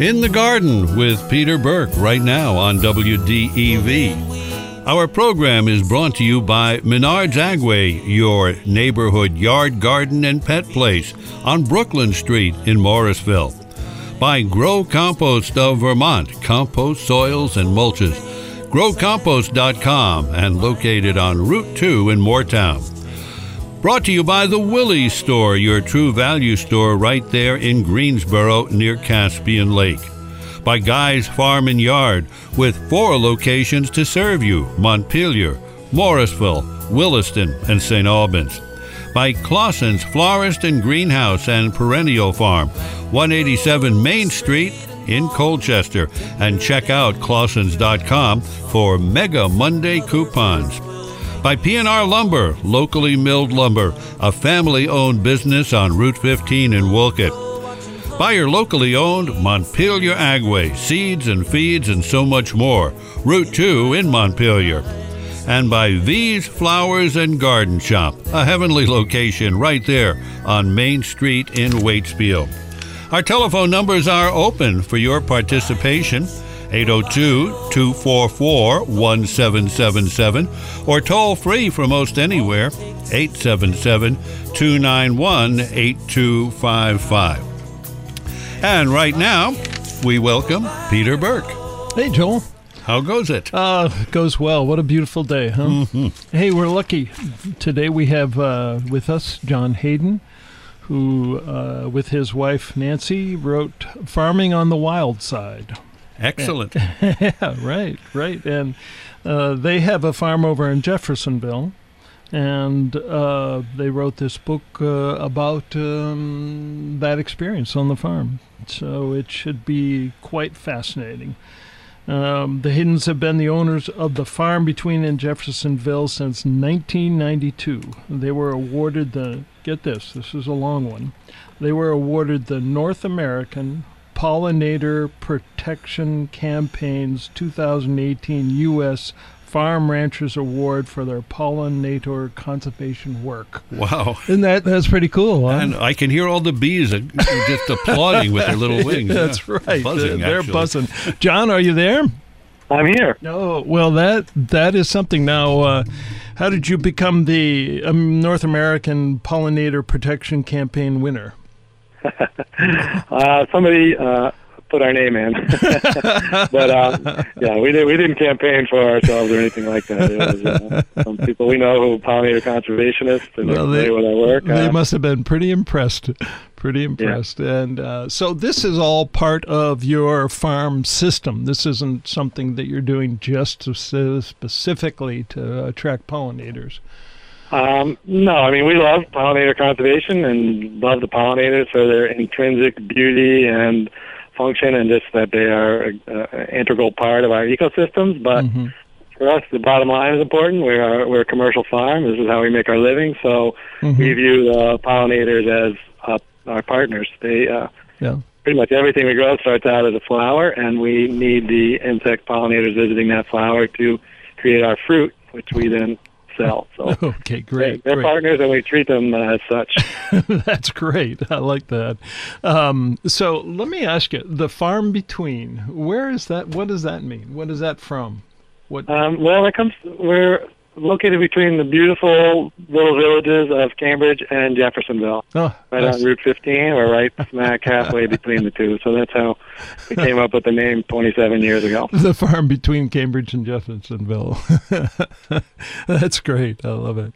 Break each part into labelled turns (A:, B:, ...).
A: In the Garden with Peter Burke right now on WDEV. Our program is brought to you by Menards Agway, your neighborhood yard, garden, and pet place on Brooklyn Street in Morrisville. By Grow Compost of Vermont, compost soils and mulches. GrowCompost.com and located on Route 2 in Moretown. Brought to you by the Willey Store, your true value store right there in Greensboro near Caspian Lake. By Guy's Farm and Yard, with four locations to serve you Montpelier, Morrisville, Williston, and St. Albans. By Clausen's Florist and Greenhouse and Perennial Farm, 187 Main Street in Colchester. And check out Clausens.com for Mega Monday coupons by PNR Lumber, locally milled lumber, a family owned business on Route 15 in Wolcott. By your locally owned Montpelier Agway, seeds and feeds and so much more, Route 2 in Montpelier. And by V's Flowers and Garden Shop, a heavenly location right there on Main Street in Waitsfield. Our telephone numbers are open for your participation. 802 244 1777 or toll free for most anywhere 877 291 8255. And right now, we welcome Peter Burke.
B: Hey, Joel.
A: How goes it?
B: Uh, goes well. What a beautiful day, huh?
A: Mm-hmm.
B: Hey, we're lucky. Today we have uh, with us John Hayden, who, uh, with his wife Nancy, wrote Farming on the Wild Side.
A: Excellent.
B: yeah, right, right. And uh, they have a farm over in Jeffersonville, and uh, they wrote this book uh, about um, that experience on the farm. So it should be quite fascinating. Um, the Haydens have been the owners of the farm between in Jeffersonville since 1992. They were awarded the, get this, this is a long one. They were awarded the North American Pollinator Protection Campaign's 2018 U.S. Farm Ranchers Award for their pollinator conservation work.
A: Wow.
B: Isn't that that's pretty cool? Huh?
A: And I can hear all the bees just applauding with their little wings.
B: that's
A: Yeah.
B: right.
A: Buzzing,
B: they're
A: actually.
B: buzzing. John, are you there?
C: I'm here.
B: Oh well, that that is something. Now, uh, how did you become the um, North American Pollinator Protection Campaign winner?
C: Uh, somebody uh, put our name in, but um, yeah, we did. We didn't campaign for ourselves or anything like that. It was uh, some people we know who pollinator conservationists and
B: Well,
C: they with our work.
B: They
C: Uh,
B: must have been pretty impressed. Pretty impressed. And uh, so this is all part of your farm system. This isn't something that you're doing just to, specifically to attract pollinators.
C: Um, no, I mean we love pollinator conservation and love the pollinators for their intrinsic beauty and function, and just that they are an integral part of our ecosystems. But
B: Mhm.
C: for us, the bottom line is important. We're we're a commercial farm. This is how we make our living. So
B: Mhm.
C: we view the pollinators as uh, our partners. They uh,
B: Yeah.
C: pretty much everything we grow starts out as a flower, and we need the insect pollinators visiting that flower to create our fruit, which we then sell. So
B: Okay, great.
C: they're
B: great.
C: partners, and we treat them as such.
B: That's great. I like that. Um, so let me ask you: the farm between. Where is that? What does that mean? What is that from? What?
C: Um, well, it comes. We're located between the beautiful little villages of Cambridge and Jeffersonville,
B: oh,
C: right
B: that's-
C: on Route 15. We're right smack halfway between the two. So that's how we came up with the name 27 years ago.
B: the farm between Cambridge and Jeffersonville. That's great. I love it.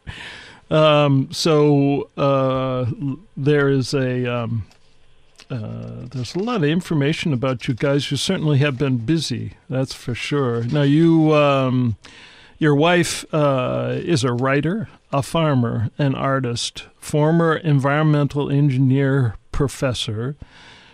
B: Um, so uh, there is a um, uh, there's a lot of information about you guys. You certainly have been busy. That's for sure. Now you. Um, your wife uh, is a writer, a farmer, an artist, former environmental engineer professor.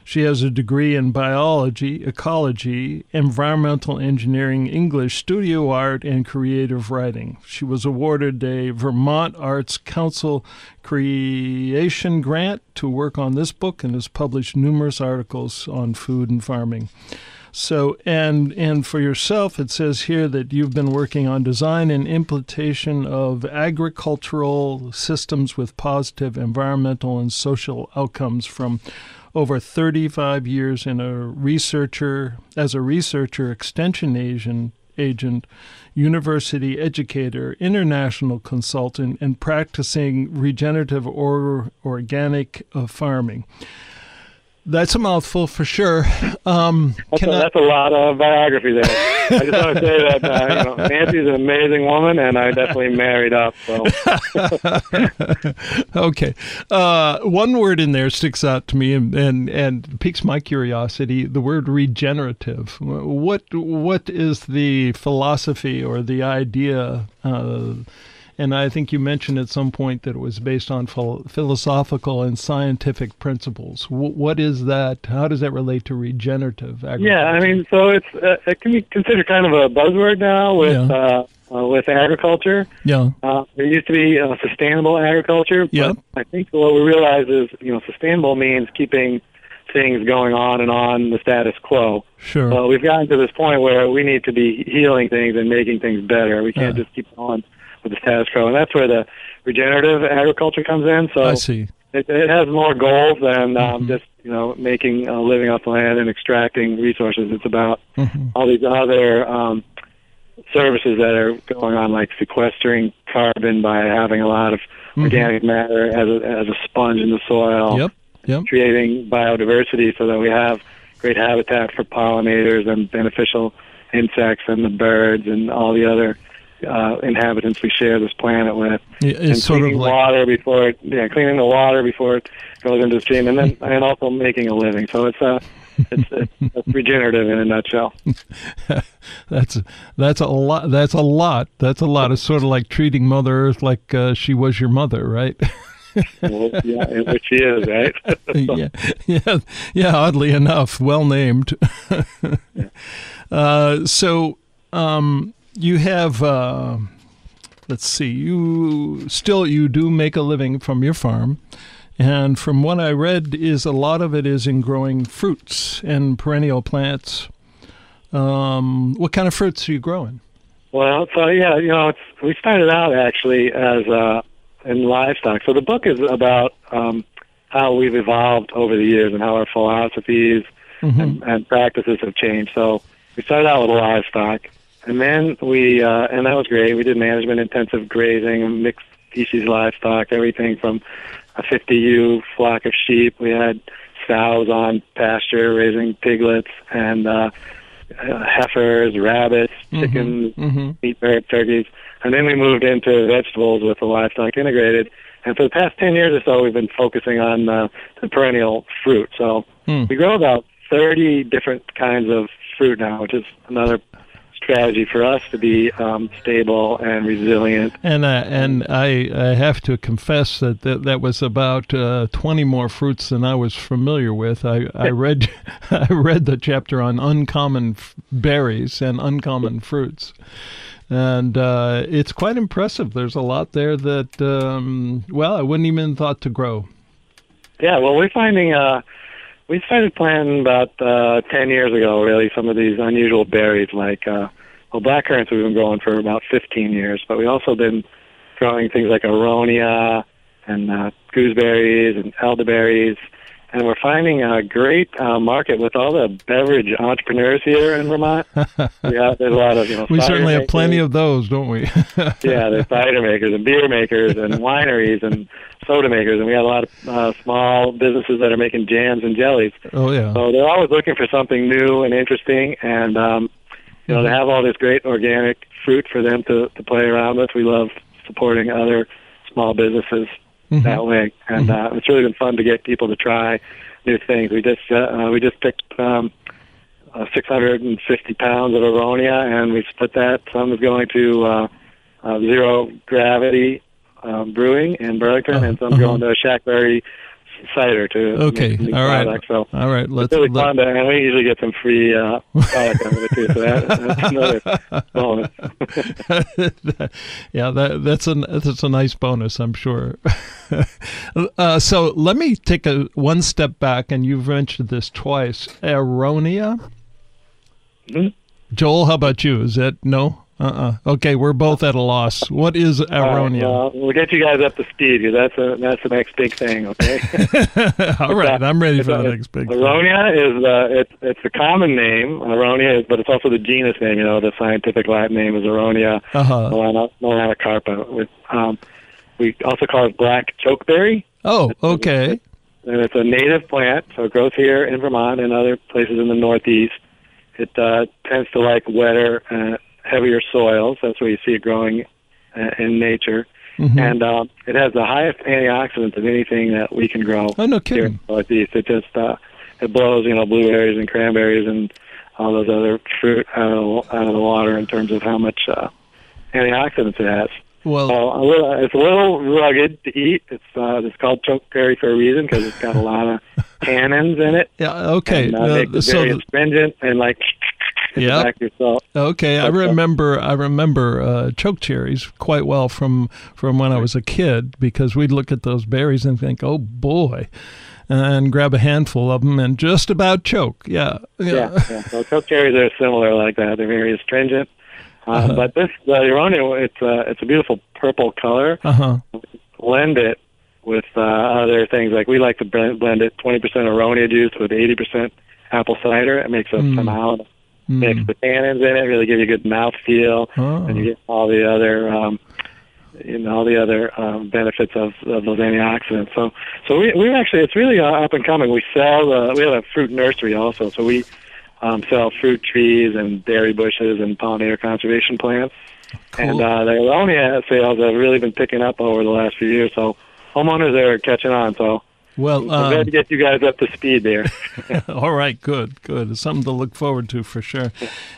B: She has a degree in biology, ecology, environmental engineering, English, studio art, and creative writing. She was awarded a Vermont Arts Council Creation Grant to work on this book and has published numerous articles on food and farming. So, and and for yourself, it says here that you've been working on design and implementation of agricultural systems with positive environmental and social outcomes from over 35 years in a researcher as a researcher, extension agent, agent, university educator, international consultant, and practicing regenerative or organic uh, farming. That's a mouthful for sure. Um,
C: that's, a, I, that's a lot of biography there. I just want to say that uh, you know, Nancy's an amazing woman, and I definitely married up. So.
B: okay, uh, one word in there sticks out to me and, and and piques my curiosity. The word regenerative. What what is the philosophy or the idea? Uh, and I think you mentioned at some point that it was based on philosophical and scientific principles. W- what is that? How does that relate to regenerative agriculture?
C: Yeah, I mean, so it's uh, it can be considered kind of a buzzword now with yeah. uh, uh, with agriculture.
B: Yeah,
C: uh, there used to be uh, sustainable agriculture.
B: Yeah,
C: I think what we realize is you know sustainable means keeping things going on and on the status quo.
B: Sure.
C: Well, we've gotten to this point where we need to be healing things and making things better. We can't just keep on with the status quo, and that's where the regenerative agriculture comes in. So
B: I see.
C: It, it has more goals than um, mm-hmm. just you know making a living off the land and extracting resources. It's about mm-hmm. all these other um, services that are going on, like sequestering carbon by having a lot of mm-hmm. organic matter as a, as a sponge in the soil.
B: Yep. Yep.
C: Creating biodiversity so that we have great habitat for pollinators and beneficial insects and the birds and all the other uh, inhabitants we share this planet with.
B: It's and
C: sort
B: cleaning
C: of like, water before it, yeah, cleaning the water before it goes into the stream, and then and also making a living. So it's uh, it's, it's, it's regenerative in a nutshell.
B: that's that's a lot. That's a lot. That's a lot. It's sort of like treating Mother Earth like uh, she was your mother, right?
C: well, yeah, which she is, right?
B: yeah, yeah, yeah. Oddly enough, well named. yeah. uh, so, um, you have uh, let's see you still you do make a living from your farm. And from what i read is a lot of it is in growing fruits and perennial plants. Um, what kind of fruits are you growing?
C: Well so yeah you know we started out actually as uh, in livestock. So the book is about um, how we've evolved over the years and how our philosophies mm-hmm. and, and practices have changed. So we started out with livestock and then we, uh, and that was great. We did management intensive grazing, mixed species livestock, everything from a 50 ewe flock of sheep. We had sows on pasture raising piglets and uh, heifers, rabbits, mm-hmm. chickens, mm-hmm. meat bird, turkeys. And then we moved into vegetables with the livestock integrated. And for the past 10 years or so, we've been focusing on uh, the perennial fruit. So mm. we grow about 30 different kinds of fruit now, which is another strategy for us to be um, stable and resilient.
B: And uh, and I, I have to confess that that, that was about uh, 20 more fruits than I was familiar with. I, I read I read the chapter on uncommon f- berries and uncommon fruits. And uh, it's quite impressive. There's a lot there that, um, well, I wouldn't even thought to grow.
C: Yeah, well, we're finding uh, we started planting about uh, 10 years ago, really, some of these unusual berries like, uh, well, black currants we've been growing for about 15 years, but we've also been growing things like aronia and uh, gooseberries and elderberries. And we're finding a great uh, market with all the beverage entrepreneurs here in Vermont. yeah, there's a lot of you know.
B: We certainly
C: makers.
B: have plenty of those, don't we?
C: yeah, there's cider makers and beer makers and wineries and soda makers, and we have a lot of uh, small businesses that are making jams and jellies.
B: Oh yeah.
C: So they're always looking for something new and interesting, and um, you know, mm-hmm. to have all this great organic fruit for them to to play around with. We love supporting other small businesses mm-hmm. that way, and mm-hmm. uh, it's really been fun to get people to try new things. We just uh, we just picked. Um, uh, 650 pounds of aronia, and we split that. Some is going to uh, uh, zero gravity um, Brewing in Burlington, uh, and some uh-huh. going to Shacksbury cider to
B: Okay,
C: make some new
B: all right.
C: products. So
B: All right, let's.
C: really
B: let-
C: fun, and we usually get some free uh, product out of it too. So that, that's another bonus.
B: yeah, that, that's a that's a nice bonus, I'm sure. uh, so let me take a one step back, and you've mentioned this twice. Aronia.
C: Mhm.
B: Joel, how about you? Is that no? Uh uh Okay, we're both at a loss. What is aronia?
C: Uh, well, we'll get you guys up to speed. That's a that's the next big thing. Okay.
B: All right, I'm ready for the next big. thing.
C: Aronia is uh, it's it's a common name, Aronia, is, but it's also the genus name. You know, the scientific Latin name is Aronia
B: Uh-huh.
C: melanocarpa. With um, we also call it black chokeberry,
B: Oh, okay.
C: and it's a native plant, so it grows here in Vermont and other places in the Northeast. It uh, tends to like wetter, uh, heavier soils. That's where you see it growing uh, in nature.
B: Mhm.
C: And um, it has the highest antioxidants of anything that we can grow
B: Oh, no
C: here
B: kidding.
C: in the Northeast. It just uh, it blows, you know, blueberries and cranberries and all those other fruit out of, out of the water in terms of how much uh, antioxidants it has.
B: Well,
C: So a little, it's a little rugged to eat. It's uh, it's called chokeberry for a reason because it's got a lot of tannins in it.
B: yeah, okay.
C: And, uh,
B: Uh,
C: makes it
B: so
C: very astringent and like in
B: Yep.
C: back of.
B: Okay, I remember I remember uh, choke cherries quite well from from when I was a kid because we'd look at those berries and think, "Oh boy," and grab a handful of them and just about choke. Yeah,
C: Yeah, yeah. So choke cherries are similar like that. They're very astringent. Uh,
B: Uh-huh.
C: But this the Aronia, it's uh, it's a beautiful purple color.
B: Uh huh.
C: blend it with uh, other things. Like we like to blend, blend it 20% Aronia juice with 80% apple cider. It makes a
B: Mm.
C: Mix. The tannins in it really give you a good mouth feel,
B: Oh.
C: and you get all the other. Um, you know all the other um, benefits of, of those antioxidants. So, so we we actually it's really uh, up and coming. We sell uh, we have a fruit nursery also, so we um, sell fruit trees and dairy bushes and pollinator conservation plants. And
B: Cool.
C: uh, the Aronia sales have really been picking up over the last few years. So homeowners are catching on. So
B: Well,
C: I'm glad
B: um,
C: to get you guys up to speed there.
B: all right, good, good. It's something to look forward to for sure.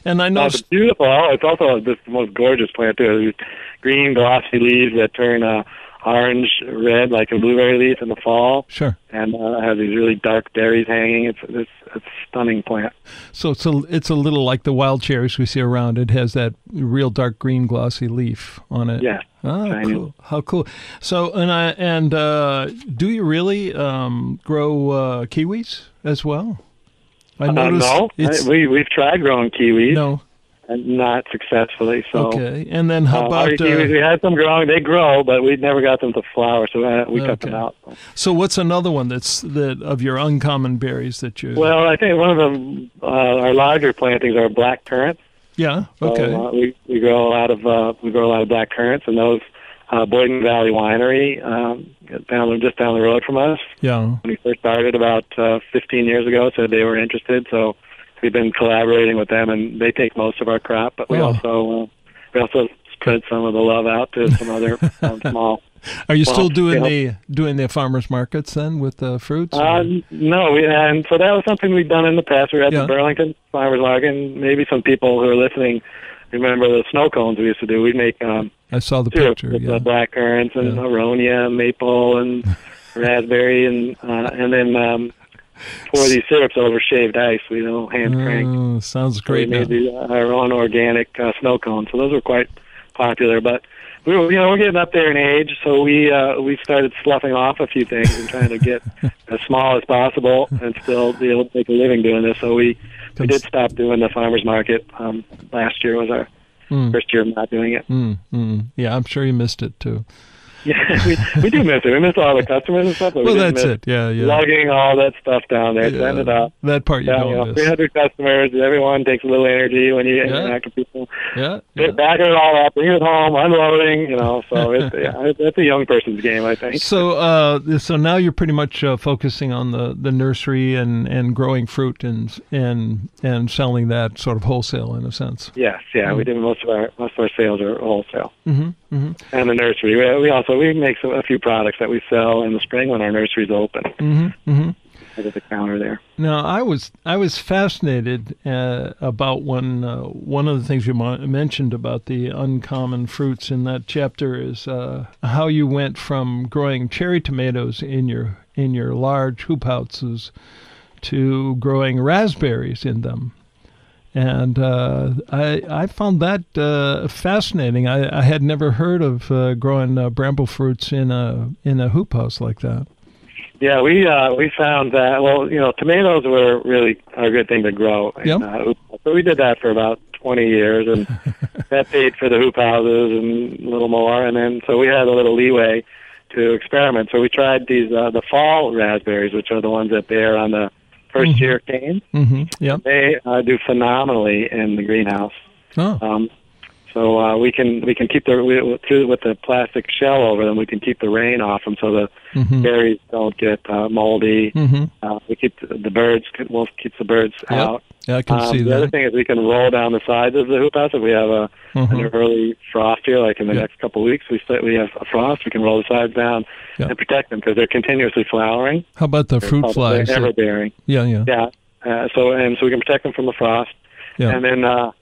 B: And I know.
C: it's beautiful. It's also the most gorgeous plant too. These Green glossy leaves that turn uh, orange, red like a blueberry leaf in the fall,
B: Sure.
C: and uh, have these really dark berries hanging. It's it's, it's a stunning plant.
B: So it's a, it's a little like the wild cherries we see around. It has that real dark green glossy leaf on it.
C: Yeah.
B: Oh, cool! How cool! So, and I and uh, do you really um, grow uh, kiwis as well? I
C: Uh,
B: noticed
C: no, I, we we've tried growing kiwis,
B: no.
C: And not successfully. So.
B: Okay, and then how
C: Uh,
B: about uh,
C: we had some growing. They grow, but we never got them to flower, so uh, we cut them out.
B: so? What's another one that's that of your uncommon berries that you?
C: Well, I think one of the uh, our larger plantings are black currants.
B: yeah.
C: So,
B: Okay.
C: uh, we we grow a lot of uh, we grow a lot of black currants, and those uh, Boyden Valley Winery um, down just down the road from us.
B: yeah.
C: When we first started about uh, 15 years ago, said they were interested, so we've been collaborating with them, and they take most of our crop, but we
B: Oh.
C: also uh, we also spread some of the love out to some other um, small.
B: Are you still doing the doing the farmers markets then with the fruits?
C: Uh, no, we, and so that was something we'd done in the past. We were at
B: Yeah.
C: the Burlington Farmers Market, and maybe some people who are listening remember the snow cones we used to do. We'd make um,
B: I saw the
C: syrup
B: picture.
C: with
B: Yeah.
C: uh, black currants and
B: Yeah.
C: aronia, maple, and raspberry, and uh, and then um, pour these syrups over shaved ice. We don't hand crank.
B: Oh, sounds
C: So
B: great.
C: We made the, our own organic uh, snow cones, so those were quite popular. But we were, you know, we're getting up there in age, so we uh, we started sloughing off a few things and trying to get as small as possible and still be able to make a living doing this. So we we did stop doing the farmers market. Um, last year was our
B: Mm.
C: first year of not doing it.
B: Mm, mm. Yeah, I'm sure you missed it too.
C: Yeah, we we do miss it. We miss all the customers and stuff.
B: Well,
C: we
B: that's it. Yeah, yeah.
C: Lugging all that stuff down there, send it up.
B: That part you
C: Yeah, you know,
B: don't miss.
C: 300 customers. Everyone takes a little energy when you
B: Yeah.
C: interact with people.
B: Yeah, yeah.
C: Back it all up, bring it home, unloading. You know, so it's yeah, it's a young person's game, I think.
B: So, uh, so now you're pretty much uh, focusing on the, the nursery and, and growing fruit and and and selling that sort of wholesale in a sense.
C: Yes, yeah,
B: Mm.
C: we do most of our most of our sales are wholesale,
B: Mm-hmm, mm-hmm,
C: and the nursery. We, we also we make some, a few products that we sell in the spring when our nursery's open.
B: mm-hmm, mm-hmm.
C: At the counter there.
B: Now, I was I was fascinated uh, about one uh, one of the things you mentioned about the uncommon fruits in that chapter is uh, how you went from growing cherry tomatoes in your in your large hoop houses to growing raspberries in them. And uh, I, I found that uh, fascinating. I, I had never heard of uh, growing uh, bramble fruits in a in a hoop house like that.
C: Yeah, we uh, we found that well, you know, tomatoes were really a good thing to grow. in,
B: Yep.
C: uh, so we did that for about 20 years, and that paid for the hoop houses and a little more. And then so we had a little leeway to experiment. So we tried these uh, the fall raspberries, which are the ones that bear on the 1st year canes.
B: Mm-hmm. Yep.
C: They uh, do phenomenally in the greenhouse.
B: Oh.
C: Um, so uh, we can we can keep the we, through with the plastic shell over them. We can keep the rain off them so the
B: Mm-hmm.
C: berries don't get uh, moldy.
B: Mm-hmm.
C: Uh, we keep the, the birds. Well, keeps the birds
B: Yep.
C: out.
B: Yeah, I can
C: Um,
B: see
C: the other thing is we can roll down the sides of the hoop house if we have a
B: Mhm.
C: an early frost here, like in the
B: Yeah.
C: next couple of weeks. We we have a frost. We can roll the sides down
B: Yeah.
C: and protect them because they're continuously flowering.
B: How about the
C: They're
B: fruit flies?
C: They're ever bearing.
B: Yeah, yeah,
C: Yeah. Uh, so and so we can protect them from the frost.
B: yeah.
C: And then, uh,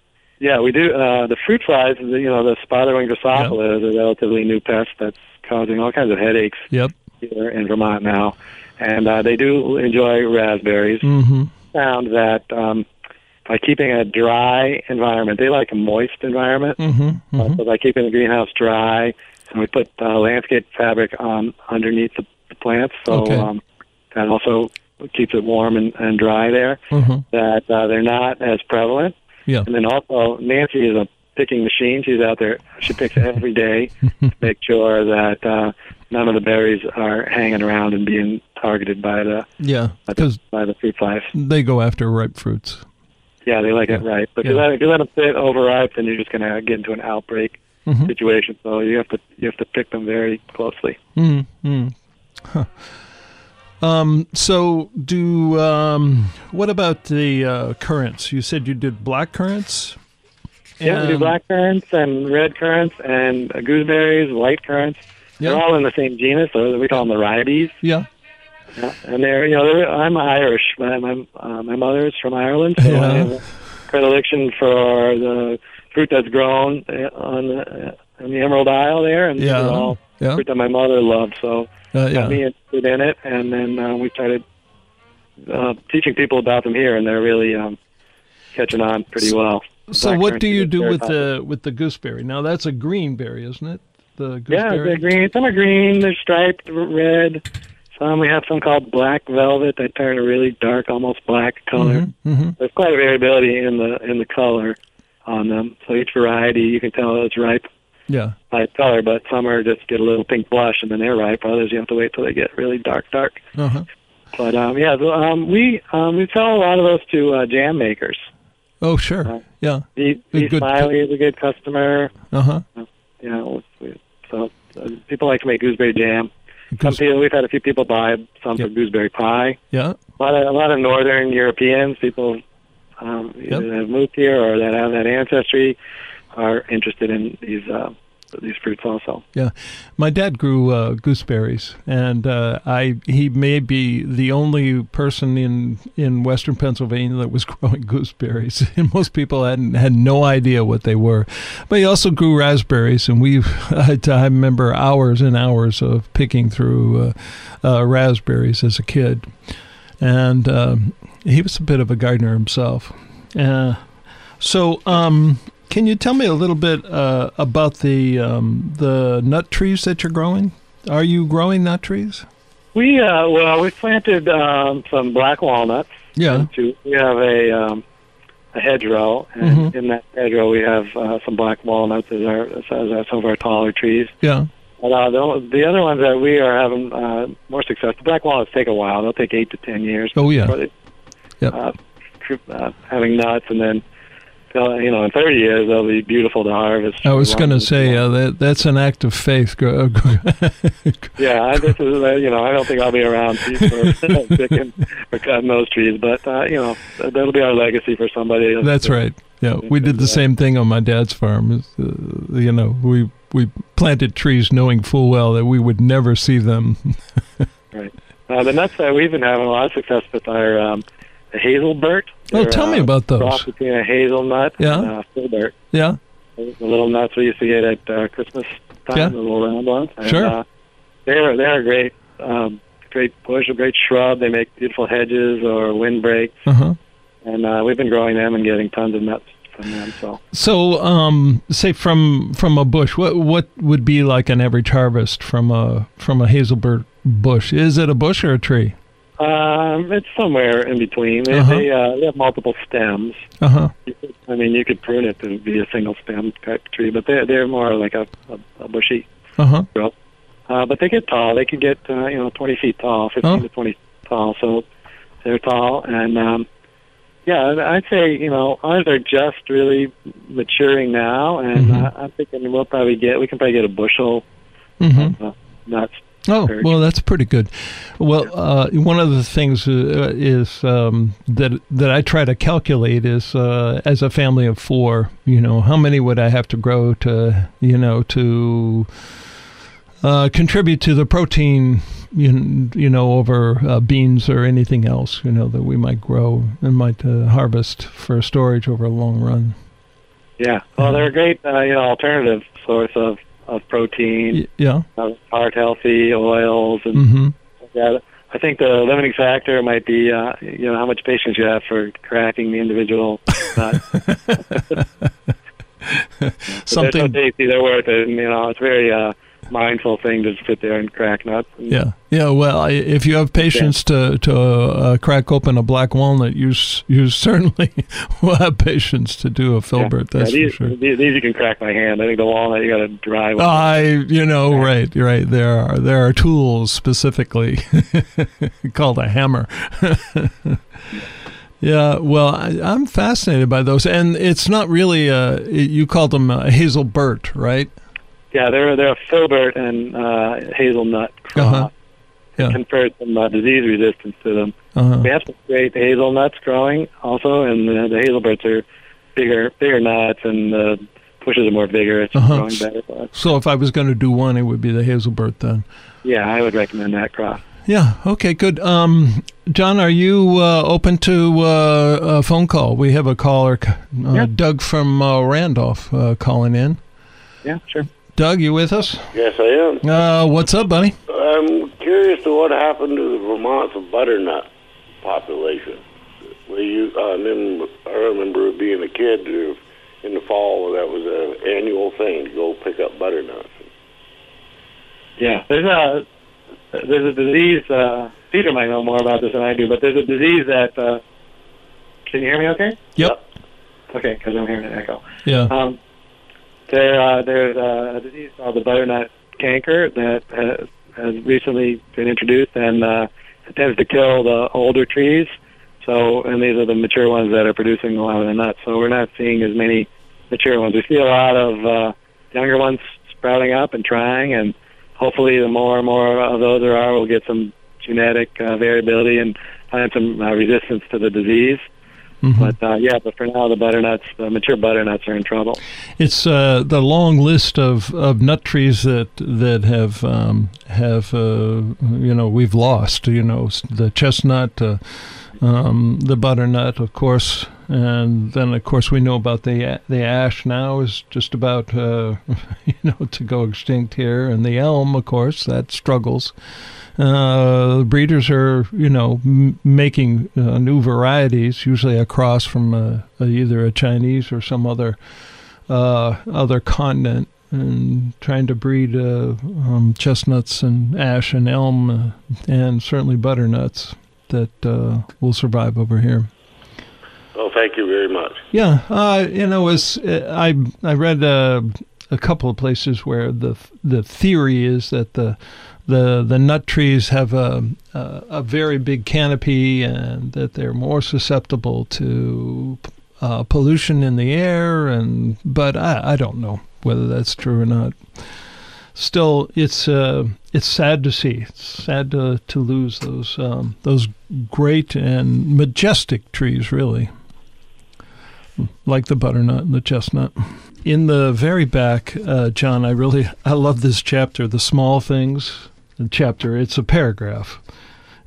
C: yeah, we do. Uh, the fruit flies, you know, the spotted wing drosophila is a relatively new pest that's causing all kinds of headaches
B: Yep.
C: here in Vermont now. And uh, they do enjoy raspberries.
B: Mm-hmm.
C: Found that um, by keeping a dry environment, they like a moist environment.
B: Mm-hmm.
C: Uh, so by keeping the greenhouse dry, and we put uh, landscape fabric on underneath the, the plants, so
B: Okay.
C: um, that also keeps it warm and, and dry there.
B: Mm-hmm.
C: That uh, they're not as prevalent.
B: Yeah.
C: And then also, Nancy is a picking machine. She's out there. She picks every day to make sure that uh, none of the berries are hanging around and being targeted by the
B: Yeah,
C: by the, by the fruit flies.
B: they go after ripe fruits.
C: Yeah, they like it ripe. But if, you
B: Yeah.
C: let, if you let them sit overripe, then you're just going to get into an outbreak
B: Mhm.
C: situation. So you have to you have to pick them very closely.
B: Mm-hmm. Huh. Um, so, do um, what about the uh, currants? You said you did black currants.
C: Yeah, we do black currants and red currants and uh, gooseberries, white currants. They're all in the same genus. So we call them the ribes.
B: Yeah.
C: Yeah, and they're you know they're, I'm Irish. My my, uh, my mother is from Ireland, so
B: Yeah.
C: I have a predilection for the fruit that's grown uh, on the, uh, on the Emerald Isle there, and
B: Yeah.
C: all
B: Yeah.
C: fruit that my mother loved. So
B: Uh,
C: got me
B: yeah.
C: interested in it, and then uh, we started uh, teaching people about them here, and they're really um, catching on pretty well.
B: So,
C: Black
B: what do you do with the with the gooseberry? Now, that's a green berry, isn't it? The
C: Yeah,
B: gooseberry.
C: they're green. Some are green. They're striped red. Some we have some called black velvet that turn a really dark, almost black color.
B: Mm-hmm.
C: There's quite a variability in the in the color on them. So each variety, you can tell it's ripe
B: Yeah.
C: by its color. But some are just get a little pink blush and then they're ripe. Others you have to wait till they get really dark, dark.
B: Uh-huh.
C: But um, yeah, um, we um, we sell a lot of those to uh, jam makers.
B: Oh, sure.
C: Right.
B: Yeah.
C: He,
B: A good-
C: Smiley is a good customer.
B: Uh-huh.
C: You know, we- so uh, people like to make gooseberry jam. Some people, we've had a few people buy some for
B: Yep.
C: gooseberry pie.
B: yeah.
C: A lot of a lot of northern Europeans, people um, either
B: Yep.
C: that have moved here or that have that ancestry, are interested in these uh, these fruits also.
B: Yeah, my dad grew uh, gooseberries, and uh, I he may be the only person in in Western Pennsylvania that was growing gooseberries. And most people hadn't had no idea what they were. But he also grew raspberries, and we I, remember hours and hours of picking through uh, uh, raspberries as a kid, and um, he was a bit of a gardener himself. Uh, so. Um, can you tell me a little bit uh, about the um, the nut trees that you're growing? Are you growing nut trees?
C: We uh, well, we planted um, some black walnuts.
B: Yeah.
C: Into, we have a um, a hedgerow, and
B: Mhm.
C: in that hedgerow we have uh, some black walnuts as our as some of our taller trees.
B: Yeah.
C: And, uh, the, the other ones that we are having uh, more success. The black walnuts take a while; they'll take eight to ten years.
B: Oh, yeah.
C: they,
B: Yep.
C: uh, uh, having nuts, and then you know, in thirty years they'll be beautiful to harvest.
B: I was going to say uh, that that's an act of faith.
C: Yeah, I, this is uh, you know I don't think I'll be around for picking or cutting those trees, but uh, you know that'll be our legacy for somebody.
B: that's right. Yeah, we did the same thing on my dad's farm. Uh, you know, we we planted trees knowing full well that we would never see them.
C: Uh, the nuts that we've been having a lot of success with are um, the
B: hazelbert.
C: They're,
B: tell me
C: uh,
B: about
C: Cross
B: those.
C: between a hazelnut
B: Yeah.
C: and a filbert.
B: Yeah.
C: The little nuts we used to get at uh, Christmas time,
B: Yeah.
C: the little round ones. And,
B: Sure.
C: Uh, they're they're great um, great bush, a great shrub. They make beautiful hedges or windbreaks,
B: Uh huh.
C: and uh, we've been growing them and getting tons of nuts from them. So
B: So, um, say from from a bush, what what would be like an average harvest from a from a hazelbert bush? Is it a bush or a tree?
C: Um, it's somewhere in between. They
B: Uh-huh.
C: they, uh, they have multiple stems.
B: Uh huh.
C: I mean, you could prune it to be a single stem type tree, but they're they're more like a, a, a bushy
B: Uh huh.
C: growth. Uh, but they get tall. They can get uh, you know 20 feet tall, 15
B: Oh.
C: to 20 tall. So they're tall, and um, yeah, I'd say you know ours are just really maturing now, and
B: Mhm.
C: uh, I'm thinking we'll probably get we can probably get a bushel
B: mm-hmm.
C: of uh, nuts.
B: Oh,
C: Very
B: well, that's pretty good. Well, uh, one of the things uh, is um, that that I try to calculate is uh, as a family of four, you know, how many would I have to grow to, you know, to uh, contribute to the protein, you, you know, over uh, beans or anything else, you know, that we might grow and might uh, harvest for storage over a long run.
C: Yeah, well, they're a great uh, you know alternative source of of protein,
B: yeah.
C: uh, heart healthy oils, and
B: Mm-hmm.
C: Yeah, I think the limiting factor might be, uh, you know, how much patience you have for cracking the individual nut.
B: Something.
C: They're so tasty, they're worth it. And, you know, it's very uh, mindful thing to sit there and crack nuts. And,
B: Yeah, yeah. Well, I, if you have patience to to uh, crack open a black walnut, you you certainly will have patience to do a filbert.
C: yeah,
B: That's
C: these,
B: for sure.
C: these, these you can crack by hand. I think the walnut you got to dry.
B: I, you know, right, right. There are there are tools specifically called a hammer. yeah, well, I, I'm fascinated by those, and it's not really a. You called them a hazel burt, right?
C: Yeah, they're they're a filbert and uh, hazelnut cross.
B: Uh-huh. Yeah.
C: Conferred some uh, disease resistance to them.
B: Uh-huh.
C: We have some great hazelnuts growing also, and the, the hazelberts are bigger, bigger nuts, and the bushes are more vigorous,
B: Uh-huh.
C: growing better. for.
B: So if I was going to do one, it would be the hazelbert then.
C: Yeah, I would recommend that crop.
B: Yeah. Okay. Good. Um, John, are you uh, open to uh, a phone call? We have a caller, uh,
C: Yeah.
B: Doug from uh, Randolph, uh, calling in.
C: Yeah, sure.
B: Doug, you with us?
D: Yes, I am.
B: Uh, what's up, buddy?
D: I'm curious to what happened to the Vermont's butternut population. Where you, uh, then I remember being a kid uh, in the fall. That was an annual thing to go pick up butternuts.
C: Yeah, there's a there's a disease. Uh, Peter might know more about this than I do, but there's a disease that. Uh, can you hear me? Okay.
B: Yep.
C: Okay, because I'm hearing an echo.
B: Yeah.
C: Um, there, uh, there's a disease called the butternut canker that has, has recently been introduced, and uh, it tends to kill the older trees. So, and these are the mature ones that are producing a lot of the nuts. So we're not seeing as many mature ones. We see a lot of uh, younger ones sprouting up and trying, and hopefully, the more and more of those there are, we'll get some genetic uh, variability and find some uh, resistance to the disease.
B: Mhm.
C: But uh, yeah, but for now, the butternuts, the mature butternuts, are in trouble.
B: It's uh, the long list of, of nut trees that that have um, have uh, you know we've lost. You know the chestnut, uh, um, the butternut, of course, and then of course we know about the the ash now is just about uh, you know to go extinct here, and the elm, of course, that struggles. Uh, breeders are, you know, m- making uh, new varieties, usually a cross from uh, either a Chinese or some other uh, other continent, and trying to breed uh, um, chestnuts and ash and elm, and certainly butternuts that uh, will survive over here.
D: Oh, thank you very much.
B: Yeah, uh, you know, as I I read uh, a couple of places where the the theory is that the the the nut trees have a a, a very big canopy and that they're more susceptible to uh, pollution in the air and but I, I don't know whether that's true or not. Still, it's uh, it's sad to see. It's sad to to lose those um, those great and majestic trees, really like the butternut and the chestnut. In the very back, uh, John, I really I love this chapter, the small things chapter. It's a paragraph,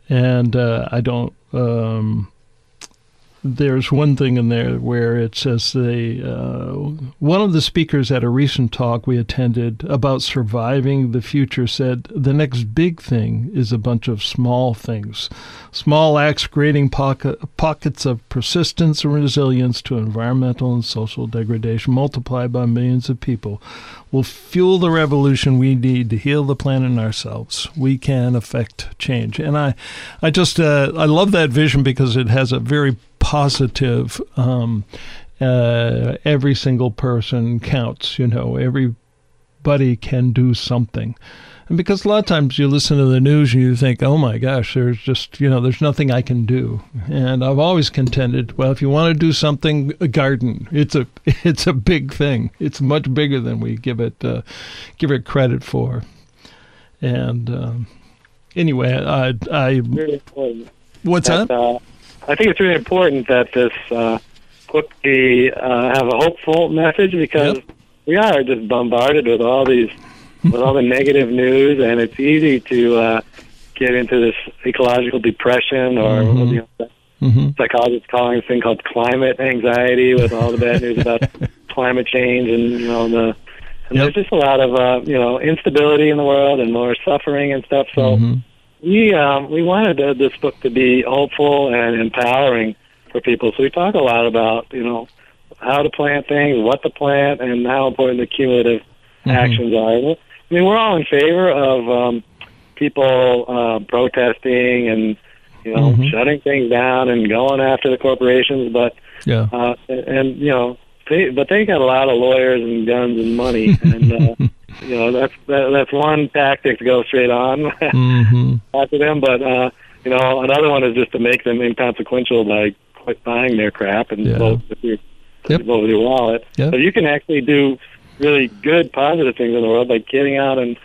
B: and uh, I don't. Um, there's one thing in there where it says the uh, one of the speakers at a recent talk we attended about surviving the future said the next big thing is a bunch of small things, small acts creating pocket, pockets of persistence and resilience to environmental and social degradation multiplied by millions of people will fuel the revolution we need to heal the planet and ourselves. We can affect change, and I, I just uh, I love that vision because it has a very positive. Um, uh, every single person counts. You know, everybody can do something. And because a lot of times you listen to the news and you think, oh my gosh, there's just, you know, there's nothing I can do. And I've always contended, well, if you want to do something, a garden, it's a, it's a big thing. It's much bigger than we give it, uh, give it credit for. And um, anyway, I, I, what's that? that? Uh,
C: I think it's really important that this uh, book be uh, have a hopeful message because yep. we are just bombarded with all these with all the negative news, and it's easy to uh, get into this ecological depression or mm-hmm. you know, mm-hmm. psychologists calling this thing called climate anxiety with all the bad news about climate change and you know the and yep. there's just a lot of uh, you know instability in the world and more suffering and stuff. So. Mm-hmm we um, we wanted uh, this book to be hopeful and empowering for people. So we talk a lot about you know how to plant things, what to plant, and how important the cumulative mm-hmm. actions are. I mean, we're all in favor of um, people uh, protesting and you know mm-hmm. shutting things down and going after the corporations, but
B: yeah,
C: uh, and, you know, they, but they got a lot of lawyers and guns and money, and uh, you know that's that, that's one tactic to go straight on mm-hmm. After them. But uh, you know, another one is just to make them inconsequential by quit buying their crap and yeah. vote with your yep. vote with your wallet. Yep. So you can actually do really good, positive things in the world by getting out and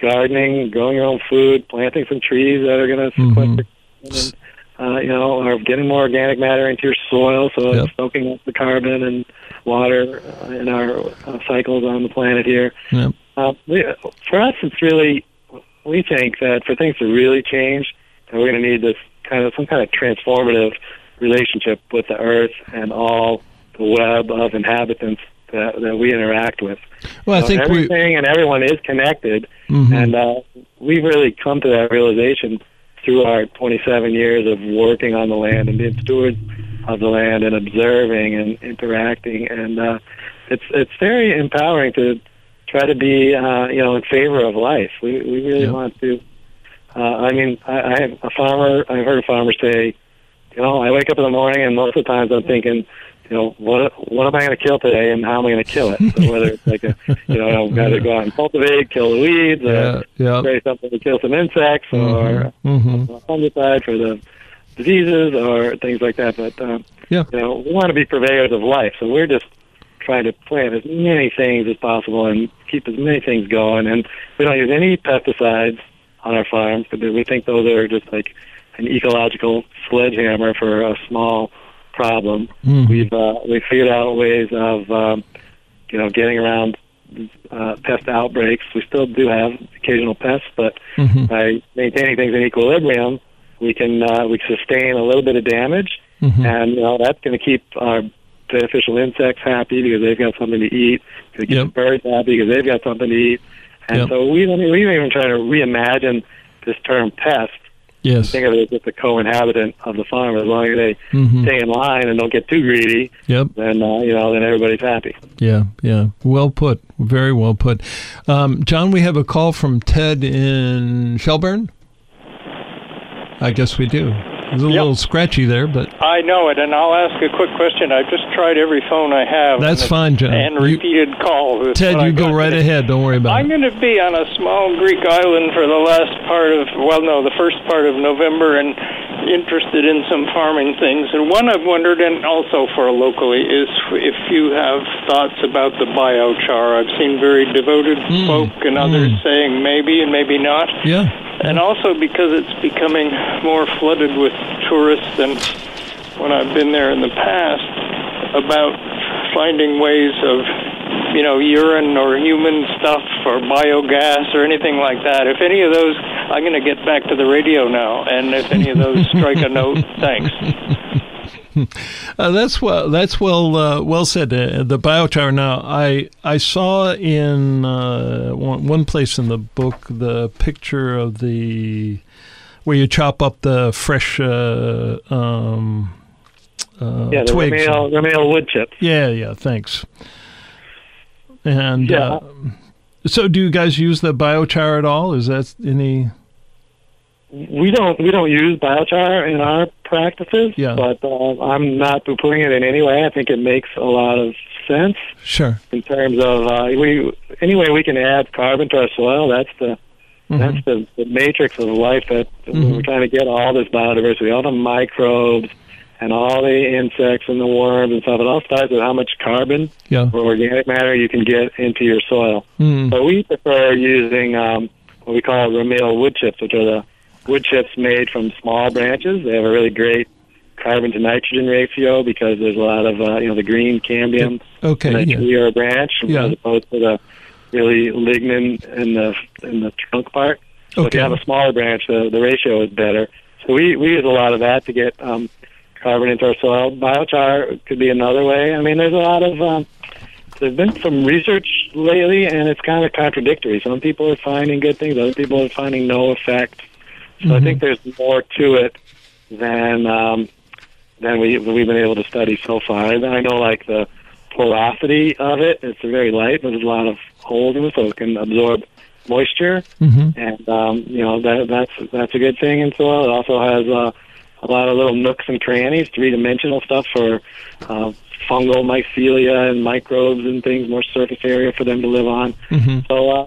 C: gardening, growing your own food, planting some trees that are going to sequester. Mm-hmm. Uh, you know, or getting more organic matter into your soil, so yep. it's soaking up the carbon and water uh, in our uh, cycles on the planet here. Yep. Uh, we, for us, it's really we think that for things to really change, that we're going to need this kind of some kind of transformative relationship with the Earth and all the web of inhabitants that, that we interact with.
B: Well, I so think
C: everything
B: we...
C: and everyone is connected, mm-hmm. and uh, we've really come to that realization through our 27 years of working on the land and being stewards of the land and observing and interacting, and uh, it's it's very empowering to try to be uh, you know in favor of life. We we really yeah. want to. Uh, I mean, I, I have a farmer. I've heard a farmer say, you know, I wake up in the morning and most of the times I'm thinking, you know, what what am I going to kill today and how am I going to kill it? So whether it's like a, you know, I've got to go out and cultivate, kill the weeds, yeah, or yeah. spray something to kill some insects, mm-hmm. or mm-hmm. a fungicide for the diseases or things like that. But um, yeah. you know, we want to be purveyors of life, so we're just trying to plant as many things as possible and keep as many things going. And we don't use any pesticides on our farms because we think those are just like an ecological sledgehammer for a small problem. Mm-hmm. We've uh, we've figured out ways of um, you know getting around uh, pest outbreaks. We still do have occasional pests, but mm-hmm. by maintaining things in equilibrium, we can uh, we sustain a little bit of damage, mm-hmm. and you know that's going to keep our beneficial insects happy because they've got something to eat. They keep yep. the birds happy because they've got something to eat. And yep. so we we even try to reimagine this term pest.
B: Yes.
C: Think of it as just a co-inhabitant of the farm. As long as they mm-hmm. stay in line and don't get too greedy,
B: yep.
C: then uh, you know then everybody's happy.
B: Yeah, yeah. Well put. Very well put. Um, John, we have a call from Ted in Shelburne. I guess we do. It's a yep. little scratchy there, but
E: I know it, and I'll ask a quick question. I've just tried every phone I have.
B: That's and fine, John.
E: And repeated calls.
B: Ted, you go right ahead. Don't worry about
E: I'm
B: it.
E: I'm going to be on a small Greek island for the last part of, well, no, the first part of November, and interested in some farming things. And one I've wondered, and also for locally, is if you have thoughts about the biochar. I've seen very devoted mm. folk and others mm. saying maybe and maybe not.
B: Yeah
E: and also because it's becoming more flooded with tourists than when I've been there in the past about finding ways of you know urine or human stuff or biogas or anything like that. If any of those I'm going to get back to the radio now. And if any of those strike a note thanks
B: Uh, that's well. That's well. Uh, well said. Uh, the biochar. Now, I I saw in uh, one, one place in the book the picture of the where you chop up the fresh uh, um, uh,
C: yeah, the
B: twigs.
C: ramial wood chips.
B: Yeah, yeah. Thanks. And
C: Yeah.
B: uh, so, do you guys use the biochar at all? Is that any?
C: We don't we don't use biochar in our practices,
B: Yeah.
C: but uh, I'm not poo-pooing it in any way. I think it makes a lot of sense
B: Sure.
C: in terms of uh, we any way we can add carbon to our soil. That's the
B: Mhm.
C: that's the, the matrix of life that
B: Mhm.
C: we're trying to get all this biodiversity, all the microbes and all the insects and the worms and stuff. It all starts with how much carbon
B: Yeah.
C: or organic matter you can get into your soil.
B: Mm.
C: So we prefer using um, what we call ramial wood chips, which are the wood chips made from small branches. They have a really great carbon to nitrogen ratio because there's a lot of uh, you know the green cambium
B: Okay.
C: in a
B: Yeah.
C: tree or a branch
B: Yeah.
C: as opposed to the really lignin in the in the trunk part. So if you have a smaller branch, the the ratio is better. So we we use a lot of that to get um, carbon into our soil. Biochar could be another way. I mean, there's a lot of um, there's been some research lately, and it's kind of contradictory. Some people are finding good things, other people are finding no effect. So I
B: Mhm.
C: think there's more to it than um, than we we've been able to study so far. And I know like the porosity of it, it's very light, but there's a lot of holes in it, so it can absorb moisture,
B: hmm
C: and um, you know that that's that's a good thing in soil. It also has uh, a lot of little nooks and crannies, three dimensional stuff for uh, fungal mycelia and microbes and things, more surface area for them to live on.
B: hmm
C: So, uh,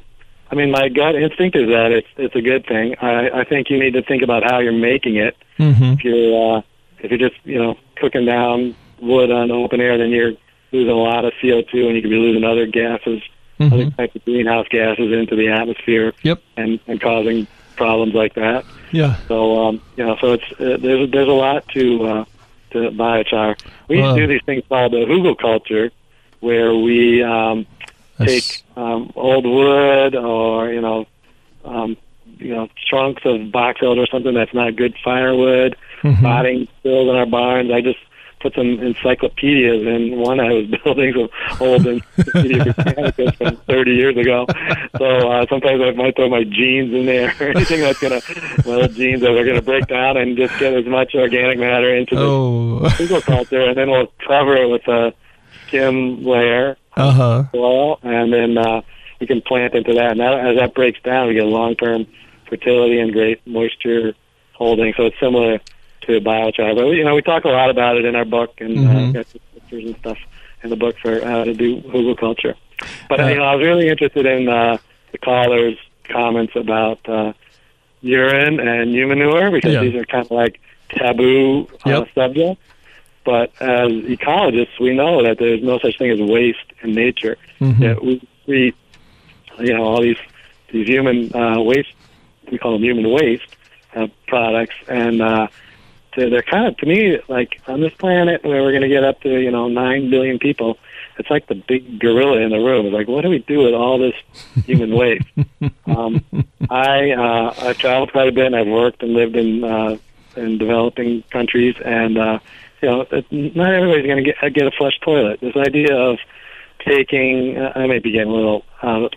C: I mean, my gut instinct is that it's it's a good thing. I, I think you need to think about how you're making it.
B: hmm
C: If you're uh, if you're just you know cooking down wood on open air, then you're losing a lot of CO2, and you could be losing other gases,
B: hmm
C: other types of greenhouse gases into the atmosphere,
B: Yep.
C: and and causing problems like that.
B: Yeah.
C: So um, you know, so it's uh, there's there's a lot to uh, to biochar. We used to do these things called the hugelkultur, where we um, take um, old wood or you know um, you know trunks of box elder or something that's not good firewood,
B: Mhm.
C: rotting in our barns. I just put some encyclopedias in one I was building some old Encyclopedia Britannicas from 30 years ago. So uh, sometimes I might throw my jeans in there or anything that's gonna my old jeans that are gonna break down and just get as much organic matter into the
B: Oh.
C: culture, and then we'll cover it with a skim layer
B: Uh huh.
C: soil, and then uh, we can plant into that. And that, as that breaks down, we get long-term fertility and great moisture holding. So it's similar to a biochar. But you know, we talk a lot about it in our book, and uh, got some pictures and stuff in the book for how to do hugelkultur. But
B: Uh,
C: you know, I was really interested in uh, the caller's comments about uh, urine and human manure because
B: Yeah.
C: these are kind of like taboo uh,
B: Yep.
C: subjects. But as ecologists, we know that there's no such thing as waste in nature.
B: Mhm.
C: That we treat, you know, all these these human uh, waste. We call them human waste uh, products, and uh, to, they're kind of to me like on this planet where we're going to get up to you know nine billion people. It's like the big gorilla in the room. It's like, what do we do with all this human waste? um, I uh, I've traveled quite a bit. and I've worked and lived in uh, in developing countries, and uh, you know, not everybody's going to get get a flush toilet. This idea of taking, uh, I may be getting a little. Uh,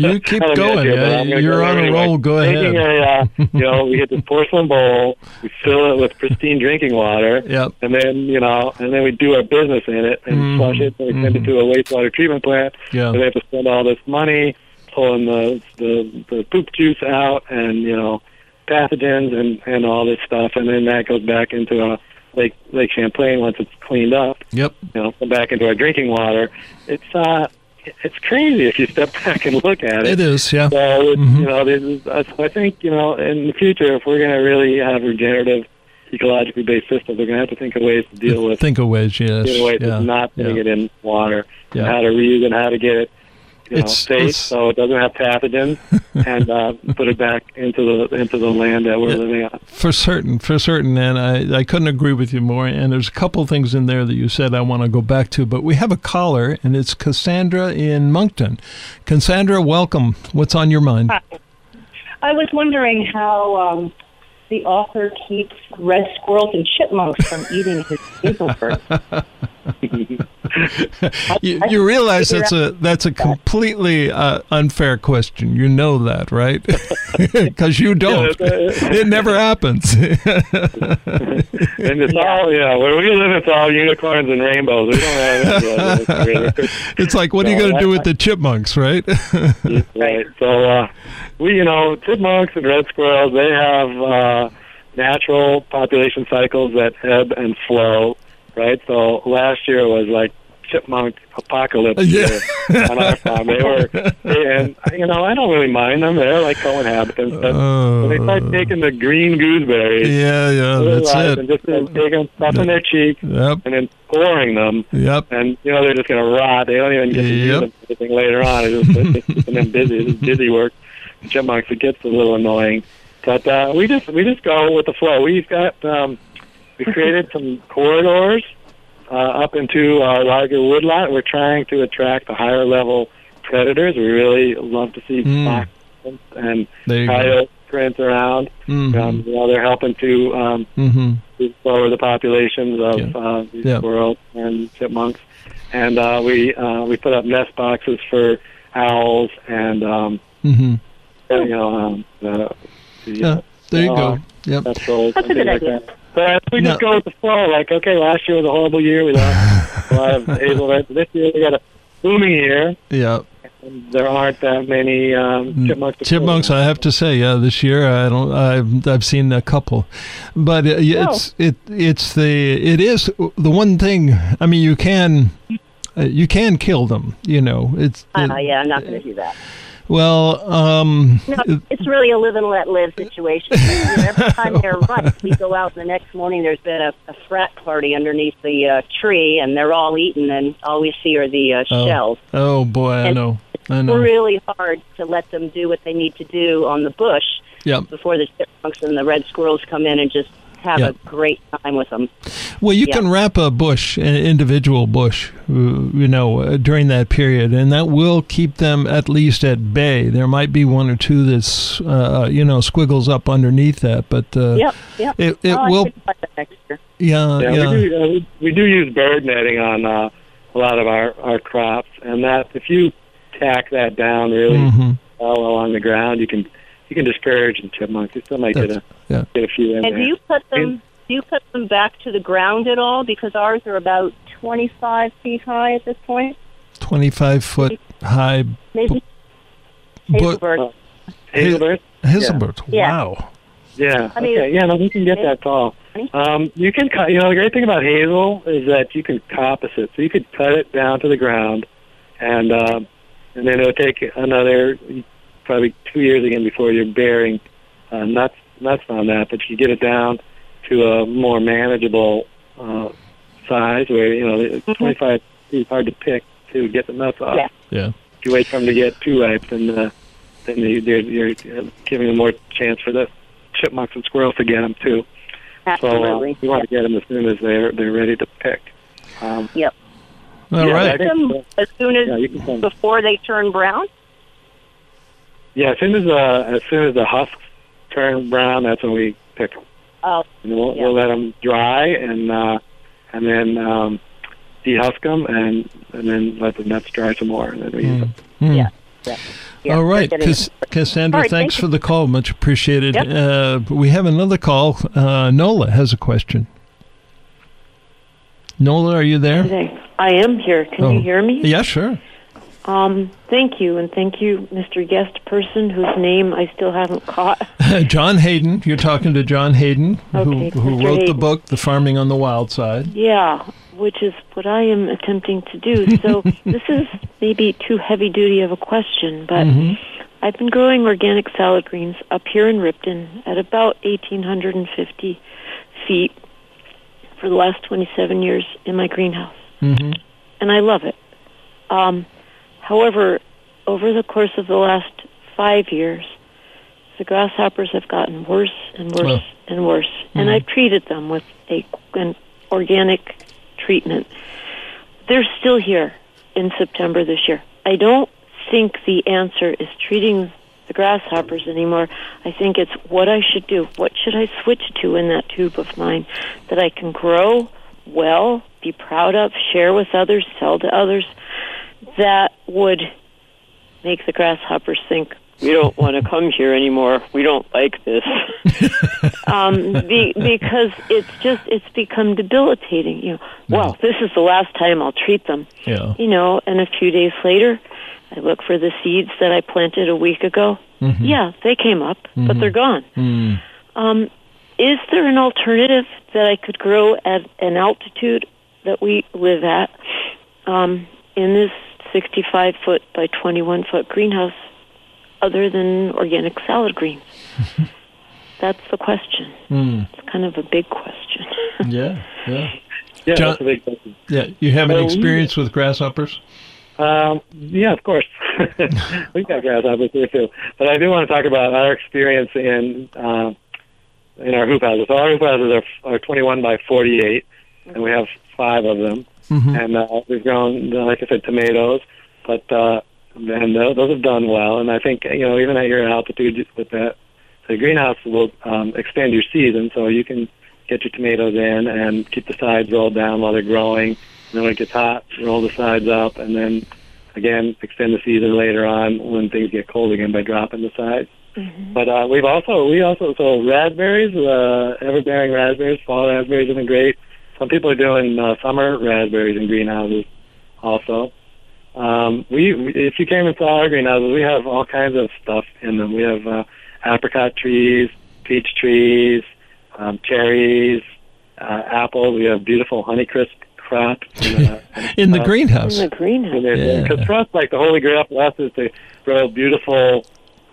B: You keep going.
C: here, but
B: yeah, you're
C: go
B: on a
C: anyway.
B: roll. Go
C: Taking
B: ahead.
C: a, uh, you know, we get this porcelain bowl, we fill it with pristine drinking water,
B: Yep.
C: and then you know, and then we do our business in it and
B: Mhm.
C: flush it, and we send it to a wastewater treatment plant.
B: Yeah.
C: they have to spend all this money pulling the the, the poop juice out, and you know, pathogens and and all this stuff, and then that goes back into a Lake Lake Champlain once it's cleaned up.
B: Yep.
C: You know, come back into our drinking water. It's uh, it's crazy if you step back and look at
B: it. It is. Yeah.
C: so it's,
B: Mhm.
C: you know, this is, uh, so I think you know, in the future, if we're going to really have regenerative, ecologically based systems, we're going to have to think of ways to deal with
B: Think of ways. Yes.
C: deal with
B: yeah.
C: not putting
B: yeah.
C: it in water,
B: Yeah.
C: how to reuse and how to get it, you know,
B: It's-
C: safe
B: it's-
C: so it doesn't have pathogens, and uh, put it back into the into the land that we're
B: Yeah.
C: living on.
B: For certain, for certain, and I, I couldn't agree with you more. And there's a couple things in there that you said I want to go back to, but we have a caller, and it's Cassandra in Moncton. Cassandra, welcome. What's on your mind?
F: Hi. I was wondering how um, the author keeps red squirrels and chipmunks from eating his
G: hazelberts.
B: you, you realize that's a that's a completely uh, unfair question. You know that, right? Because you don't. it never happens.
C: and it's all, yeah, where we live, it's all unicorns and rainbows. We don't have
B: it's like, what are you going to do with the chipmunks, right?
C: right. So, uh, we, you know, chipmunks and red squirrels, they have uh, natural population cycles that ebb and flow, right? So last year was like chipmunk apocalypse
B: Yeah.
C: on our farm. They were, and you know, I don't really mind them. They're like co-inhabitants, but when they start taking the green gooseberries,
B: Uh. yeah, yeah, that's it.
C: and just uh, taking stuff in their cheek
B: Yep,
C: and then pouring them,
B: yep.
C: and you know they're just going to rot. They don't even get to use
B: Yep.
C: them for anything later on. It's just it's keeping them busy. It's busy work. Chipmunks, it gets a little annoying, but uh, we just we just go with the flow. We've got um, we created some corridors uh, up into our larger woodlot. We're trying to attract the higher level predators. We really love to see
B: Mm.
C: fox and
B: coyotes you go.
C: coyote prints around.
B: Mhm.
C: Um, you know, they're helping to um,
B: Mhm.
C: to lower the populations of
B: Yeah.
C: uh, these
B: Yeah.
C: squirrels and chipmunks. And uh, we uh, we put up nest boxes for owls and um,
B: Mhm.
C: you know um, the, the
B: Yeah, there you go. Yep.
C: That's
G: That's a good
C: things like
G: idea.
C: that. But we just
B: No.
C: go with the flow. Like, okay, last year was a horrible year. We lost a lot of able hazelnuts. This year we got a booming year.
B: Yeah.
C: There aren't that many um, chipmunks.
B: Chipmunks. I have to say, yeah, this year I don't, I've, I've seen a couple, but uh, yeah, it's it, it's the, it is the one thing. I mean, you can, uh, you can kill them. You know, it's
G: Uh,
B: it-
G: yeah, I'm not going to do that.
B: Well, um,
G: No, it's really a live and let live situation. Every time they're right, we go out and the next morning. There's been a, a frat party underneath the uh, tree, and they're all eating, and all we see are the uh,
B: Oh.
G: shells.
B: oh boy, I know, I know.
G: It's really hard to let them do what they need to do on the bush
B: Yep.
G: before the chipmunks and the red squirrels come in and just have
B: Yep.
G: a great time with them.
B: Well, you
G: Yeah.
B: can wrap a bush, an individual bush, uh, you know, uh, during that period, and that will keep them at least at bay. There might be one or two that's, uh, you know, squiggles up underneath that, but uh,
G: Yep, yep.
B: it, it
G: Oh,
B: will,
G: should try that next year.
B: yeah,
C: Yeah,
B: yeah.
C: We, do, uh, we, we do use bird netting on uh, a lot of our, our crops, and that if you tack that down really
B: Mhm.
C: well along the ground, you can you can discourage the chipmunks. You still might get a
B: yeah.
C: get a few in
G: And
C: there.
G: do you put them? Do you put them back to the ground at all? Because ours are about 25 feet high at this point.
B: 25 foot high
G: Maybe
B: but
G: hazelbert.
C: Hazelbert?
B: Hazelbert.
G: Yeah.
B: Wow.
C: Yeah.
G: I mean-
C: okay. Yeah. No, we can get that tall. Um, you can cut. You know, the great thing about hazel is that you can coppice it. So you could cut it down to the ground, and um, and then it'll take another probably two years again before you're bearing uh, nuts nuts on that. But you get it down to a more manageable uh, size where you know it's 25 is hard to pick to get the nuts off.
G: Yeah.
B: Yeah.
C: If you wait for them to get too ripe, then uh, then you, you're, you're uh, giving them more chance for the chipmunks and squirrels to get them too. Absolutely. So uh,
G: Absolutely.
C: we want to get them as soon as they're they're ready to pick. Um,
G: Yep.
B: All
C: yeah,
B: right.
G: Them as soon as
C: yeah, you can send,
G: before they turn brown.
C: Yeah, as soon as uh, as soon as the husks turn brown, that's when we pick them.
G: Oh,
C: And we'll,
G: Yeah.
C: we'll let them dry and uh, and then um, dehusk them and and then let the nuts dry some more and then we use them.
B: Hmm.
G: Yeah. yeah. yeah.
B: All right, Cass- Cassandra,
G: All right,
B: thanks
G: thank
B: for the call. Much appreciated.
G: Yep.
B: Uh, we have another call. Uh, Nola has a question. Nola, are you there?
H: I am here. Can
B: Oh.
H: you hear me?
B: Yeah, sure.
H: Um, thank you, and thank you, Mr. Guest person, whose name I still haven't caught.
B: John Hayden. You're talking to John Hayden,
H: Okay,
B: who, who wrote the book, The Farming on the Wild Side.
H: Yeah, which is what I am attempting to do. So this is maybe too heavy duty of a question, but
B: Mhm.
H: I've been growing organic salad greens up here in Ripton at about 1,850 feet for the last 27 years in my greenhouse.
B: Mhm.
H: and I love it. Um, however, over the course of the last five years, the grasshoppers have gotten worse and worse
B: Oh.
H: and worse, and
B: Mhm.
H: I've treated them with a an organic treatment. They're still here in September this year. I don't think the answer is treating the grasshoppers anymore. I think it's what I should do. What should I switch to in that tube of mine that I can grow well, be proud of, share with others, sell to others, that would make the grasshoppers think, we don't want to come here anymore. We don't like this. um, be, because it's just, it's become debilitating. You know, well, this is the last time I'll treat them.
B: Yeah.
H: You know, and a few days later, I look for the seeds that I planted a week ago.
B: Mhm.
H: Yeah, they came up, but
B: Mhm.
H: they're gone.
B: Mm.
H: Um, is there an alternative that I could grow at an altitude that we live at um, in this 65 foot by 21 foot greenhouse other than organic salad greens? That's the question.
B: Mm.
H: It's kind of a big question.
B: Yeah. Yeah.
C: Yeah,
B: John-
C: that's a big question.
B: Yeah. You have any experience with grasshoppers?
C: Um, yeah, of course. We've got grasshoppers here too. But I do want to talk about our experience in uh, in our hoop houses. So our hoop houses are, are 21 by 48, and we have five of them.
B: Mhm.
C: And uh, we've grown, uh, like I said, tomatoes. But uh, and uh, those have done well. And I think you know even at your altitude with that, the greenhouse will um, extend your season, so you can get your tomatoes in and keep the sides rolled down while they're growing. And then when it gets hot, roll the sides up, and then again extend the season later on when things get cold again by dropping the sides. But uh, we've also we also so raspberries, uh, ever-bearing raspberries, fall raspberries have been great. Some people are doing uh, summer raspberries in greenhouses also. Um, we we- if you came and saw our greenhouses, we have all kinds of stuff in them. We have uh, apricot trees, peach trees, um, cherries, uh, apples. We have beautiful Honeycrisp crop. And, uh,
B: In the
C: uh,
B: greenhouse.
H: In the greenhouse.
B: Yeah.
C: because for us, like the holy grail for us is to grow beautiful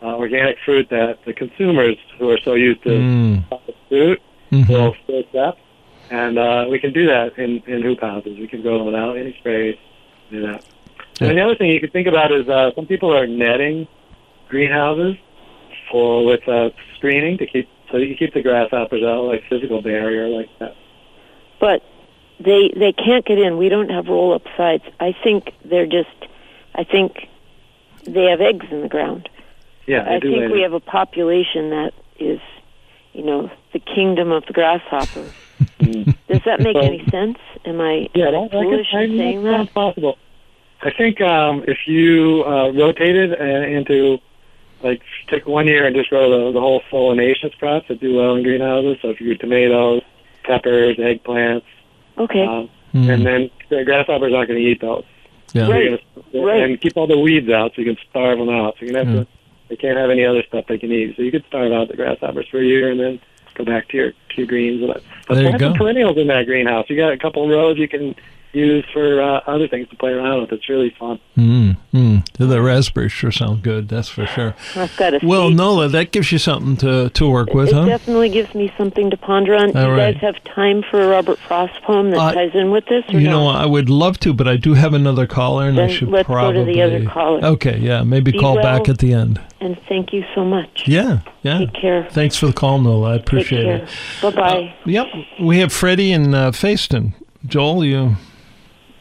C: uh, organic fruit that the consumers who are so used to
B: Mm.
C: processed fruit
B: Mhm.
C: will still accept. And uh, we can do that in, in hoop houses. We can grow them without any sprays. Do that.
B: Yeah.
C: And the other thing you could think about is uh, some people are netting greenhouses for with uh, screening to keep so you keep the grasshoppers out, like physical barrier like that.
H: but they they can't get in. We don't have roll up sides. I think they're just. I think they have eggs in the ground.
C: Yeah, they
H: I
C: do
H: think
C: lay
H: we have a population that is, you know, the kingdom of the grasshopper. Does that make
C: So-
H: any sense? Am I
C: Yeah, that, that
H: foolish
C: could, I
H: in
C: mean,
H: saying
C: that
H: that?
C: possible. I think um, if you uh, rotated uh, into, like, take one year and just grow the, the whole solanaceous crops that do well in greenhouses. So if you grew tomatoes, peppers, eggplants,
H: Okay.
C: um,
B: Mm.
C: and then the grasshoppers aren't going to eat those.
B: Yeah.
H: Right.
C: Gonna-
H: Right.
C: And keep all the weeds out so you can starve them out. So you can have
B: Yeah.
C: to, they can't have any other stuff they can eat. So you could starve out the grasshoppers for a year and then go back to your to your greens. But
B: There you
C: plant some
B: go.
C: perennials in that greenhouse. You got a couple rows you can use for uh, other things to play around with. It's really fun.
B: Mm, mm. The raspberries sure sound good. That's for sure.
H: I've got a
B: Well,
H: seed.
B: Nola, that gives you something to, to work with,
H: it
B: huh?
H: definitely gives me something to ponder on. Do
B: All
H: you
B: right.
H: guys have time for a Robert Frost poem that
B: Uh,
H: ties in with this? Or
B: You
H: not?
B: know, I would love to, but I do have another caller, and I
H: Then
B: should
H: let's go to
B: probably.
H: the other caller.
B: Okay, yeah, maybe
H: Be
B: call
H: well.
B: back at the end.
H: And thank you so much.
B: Yeah, yeah.
H: Take care.
B: Thanks for the call, Nola. I
H: Take
B: appreciate
H: care.
B: it.
H: Bye bye.
B: Yep, we have Freddie in uh, Fayston. Joel, you.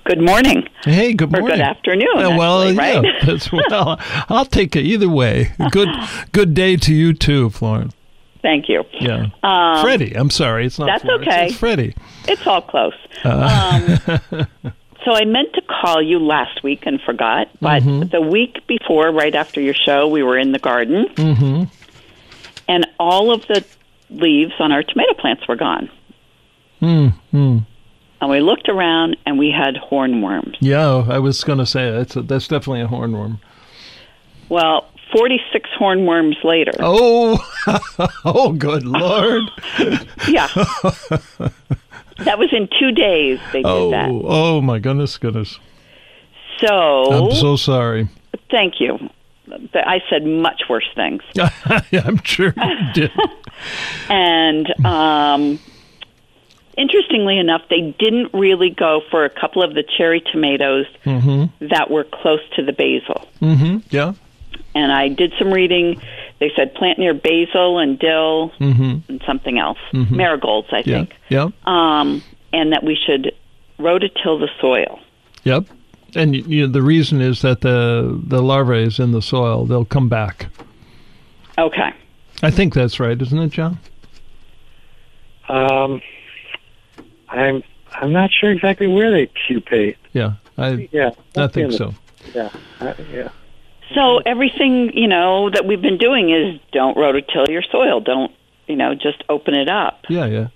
I: Good morning.
B: Hey, good morning.
I: Or good afternoon,
B: Uh, well,
I: actually,
B: yeah,
I: right?
B: that's well. I'll take it either way. Good, good day to you too, Florence.
I: Thank you.
B: Yeah,
I: Um,
B: Freddie. I'm sorry, it's not.
I: that's
B: Florence,
I: okay.
B: It's Freddie.
I: It's all close.
B: Uh,
I: Um, so I meant to call you last week and forgot, but
B: Mhm.
I: the week before, right after your show, we were in the garden,
B: mm-hmm.
I: and all of the leaves on our tomato plants were gone.
B: Mm-hmm.
I: And we looked around, and we had hornworms.
B: Yeah, I was going to say that's a, that's definitely a hornworm.
I: Well, 46 hornworms later.
B: Oh, oh, good lord!
I: Yeah. that was in two days they did
B: Oh,
I: that.
B: oh my goodness, goodness!
I: So,
B: I'm so sorry.
I: thank you. I said much worse things.
B: Yeah, I'm sure you did.
I: And um, interestingly enough, they didn't really go for a couple of the cherry tomatoes
B: Mm-hmm.
I: that were close to the basil.
B: Mm-hmm. Yeah.
I: And I did some reading. They said plant near basil and dill
B: Mm-hmm.
I: and something else,
B: Mhm.
I: marigolds, I
B: Yeah.
I: think.
B: Yep.
I: Um, and that we should rototill the soil.
B: Yep. And you know, the reason is that the the larvae is in the soil. They'll come back.
I: Okay.
B: I think that's right, isn't it, John?
C: Um, I'm I'm not sure exactly where they pupate.
B: Yeah, I
C: Yeah,
B: I think so.
C: Yeah, I, yeah.
I: So everything you know that we've been doing is don't rototill your soil. Don't you know just open it up.
B: Yeah, yeah,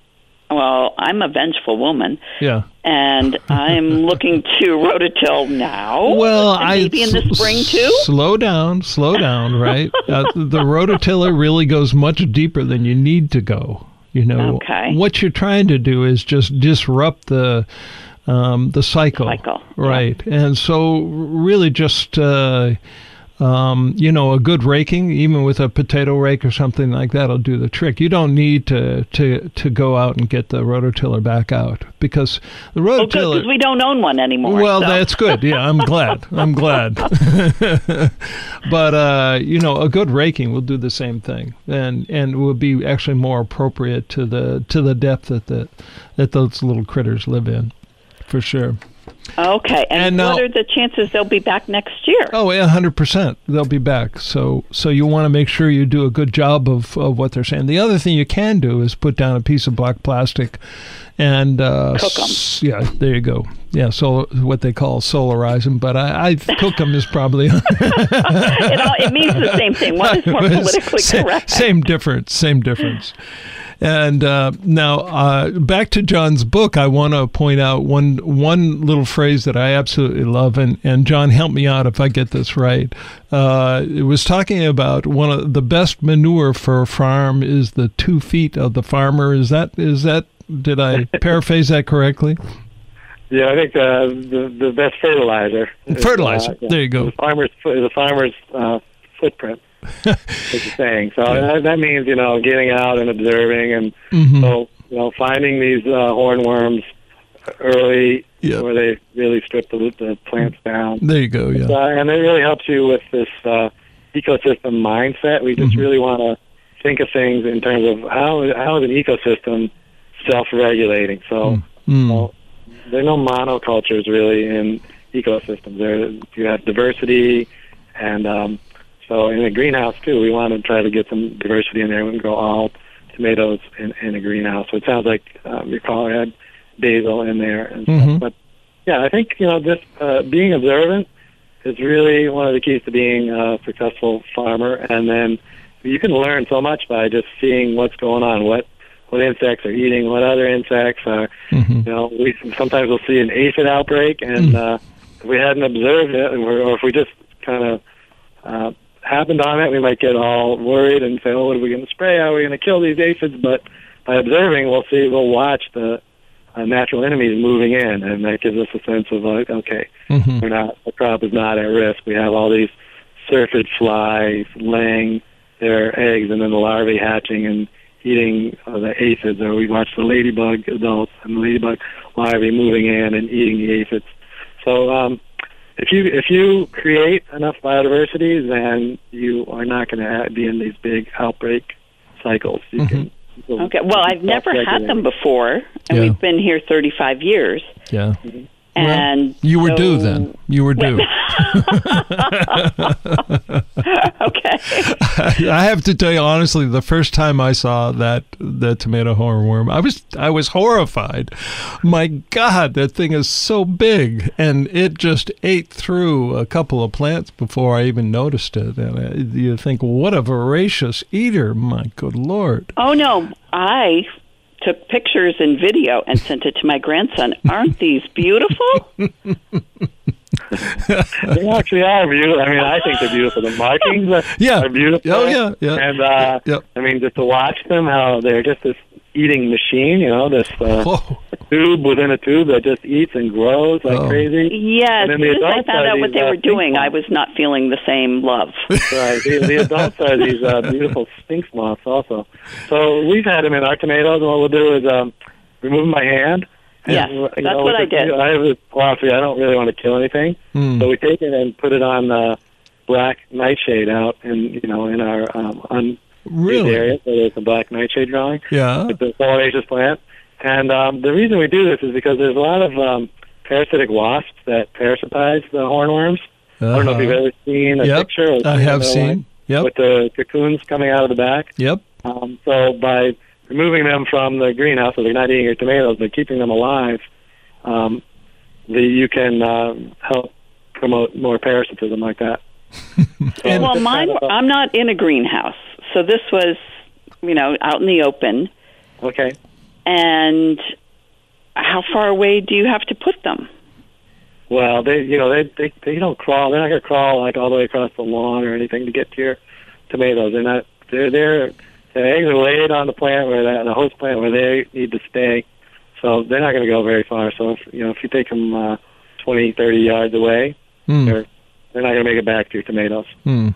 I: Well, I'm a vengeful woman,
B: yeah.
I: and I'm looking to rototill now.
B: Well,
I: and
B: I
I: maybe in the spring too.
B: Slow down, slow down, right? uh, the rototiller really goes much deeper than you need to go. You know,
I: Okay.
B: what you're trying to do is just disrupt the um, the cycle,
I: Cycle,
B: right? And so, really, just uh, um, you know, a good raking, even with a potato rake or something like that, will do the trick. You don't need to to to go out and get the rototiller back out because the rototiller.
I: because we don't own one anymore.
B: Well,
I: so.
B: that's good. Yeah, I'm glad. I'm glad. but uh, you know, a good raking will do the same thing, and and will be actually more appropriate to the to the depth that the that those little critters live in, for sure.
I: Okay. And,
B: And now-
I: what are the chances they'll be back next year?
B: Oh, yeah, hundred percent. They'll be back. So so you want to make sure you do a good job of, of what they're saying. The other thing you can do is put down a piece of black plastic, and uh,
I: Cook 'em.
B: s- Yeah, there you go. Yeah, so what they call solarize them, but I, I cook them is probably
I: it, all, it means the same thing. One is more politically
B: Sa-
I: correct.
B: Same difference. Same difference. And uh, now, uh, back to John's book, I want to point out one one little phrase that I absolutely love, and, and John, help me out if I get this right. Uh, it was talking about one of the best manure for a farm is the two feet of the farmer. Is that is that? Did I paraphrase that correctly?
C: Yeah, I think uh, the the best fertilizer. is,
B: Fertilizer.
C: uh, yeah,
B: There you go.
C: The farmer's the farmer's uh, footprint. is the saying. So that, that means you know getting out and observing, and
B: Mhm.
C: so you know finding these uh, hornworms early
B: Yep.
C: where they really strip the, the plants down.
B: There you go. Yeah.
C: Uh, and it really helps you with this uh, ecosystem mindset. We just
B: Mhm.
C: really want to think of things in terms of how how is an ecosystem self-regulating. So
B: Mm.
C: well, there are no monocultures really in ecosystems. There you have diversity, and um, so in a greenhouse too, we want to try to get some diversity in there. We can grow all tomatoes in, in a greenhouse. So it sounds like um, your caller had basil in there and
B: Mhm.
C: stuff. But yeah, I think you know just uh, being observant is really one of the keys to being a successful farmer. And then you can learn so much by just seeing what's going on, what what insects are eating, what other insects are.
B: Mhm.
C: You know, we sometimes we'll see an aphid outbreak, and uh, if we hadn't observed it, or if we just kind of uh, happened on it, we might get all worried and say, "Oh, what are we going to spray? How are we going to kill these aphids?" But by observing, we'll see, we'll watch the uh, natural enemies moving in, and that gives us a sense of like, okay,
B: Mhm.
C: we're not the crop is not at risk. We have all these syrphid flies laying their eggs, and then the larvae hatching and eating uh, the aphids. Or we watch the ladybug adults and the ladybug larvae moving in and eating the aphids. So um, if you if you create enough biodiversity, then you are not going to be in these big outbreak cycles. You
I: Mm-hmm. Okay. Well, I've never had them before, and
B: Yeah.
I: we've been here 35 years.
B: Yeah.
I: And
B: You were due then. You were due.
I: okay.
B: I have to tell you honestly, the first time I saw that the tomato hornworm, I was I was horrified. My God, that thing is so big, and it just ate through a couple of plants before I even noticed it. And uh, you think, what a voracious eater! My good lord.
I: Oh no, I took pictures and video and sent it to my grandson. Aren't these beautiful?
C: they actually are beautiful. I mean, I think they're beautiful. The markings are,
B: Yeah.
C: are beautiful.
B: Oh, yeah, yeah.
C: And uh,
B: Yep.
C: I mean, just to watch them, how they're just this eating machine. You know, this uh, tube within a tube that just eats and grows like
B: Oh.
C: crazy.
I: Yes.
C: And
I: As
C: then the
I: soon I found out what
C: these,
I: they
C: uh,
I: were doing,
C: pink
I: I was not feeling the same love.
C: Right. The, the adults are these uh, beautiful sphinx moths also. So we've had them in our tomatoes, and what we'll do is um, remove my hand. And,
I: Yes,
C: you
I: that's
C: know,
I: what I did.
C: I have a philosophy: I don't really want to kill anything,
B: Hmm.
C: so we take it and put it on uh, black nightshade out and you know in our um, un
B: Really?
C: area. So there's a black nightshade drawing.
B: Yeah.
C: It's a solanaceous plant, and um, the reason we do this is because there's a lot of um, parasitic wasps that parasitize the hornworms. I don't know if you've
B: Uh-huh.
C: ever seen a
B: Yep,
C: picture. Or
B: I have
C: seen
B: seen. Yep.
C: with the cocoons coming out of the back.
B: Yep.
C: Um, so by removing them from the greenhouse, so they're not eating your tomatoes, but keeping them alive um, the, you can uh, help promote more parasitism like that. So
I: well,
C: just
I: mine.
C: kind of a-
I: I'm not in a greenhouse, so this was, you know, out in the open.
C: okay.
I: And how far away do you have to put them?
C: Well, they you know they they they don't crawl. They're not gonna crawl like all the way across the lawn or anything to get to your tomatoes. They're not. They're they're the eggs are laid on the plant where that the host plant where they need to stay. So they're not gonna go very far. So if you know if you take them uh, twenty thirty yards away,
B: Hmm.
C: they're they're not gonna make it back to your tomatoes.
B: Hmm.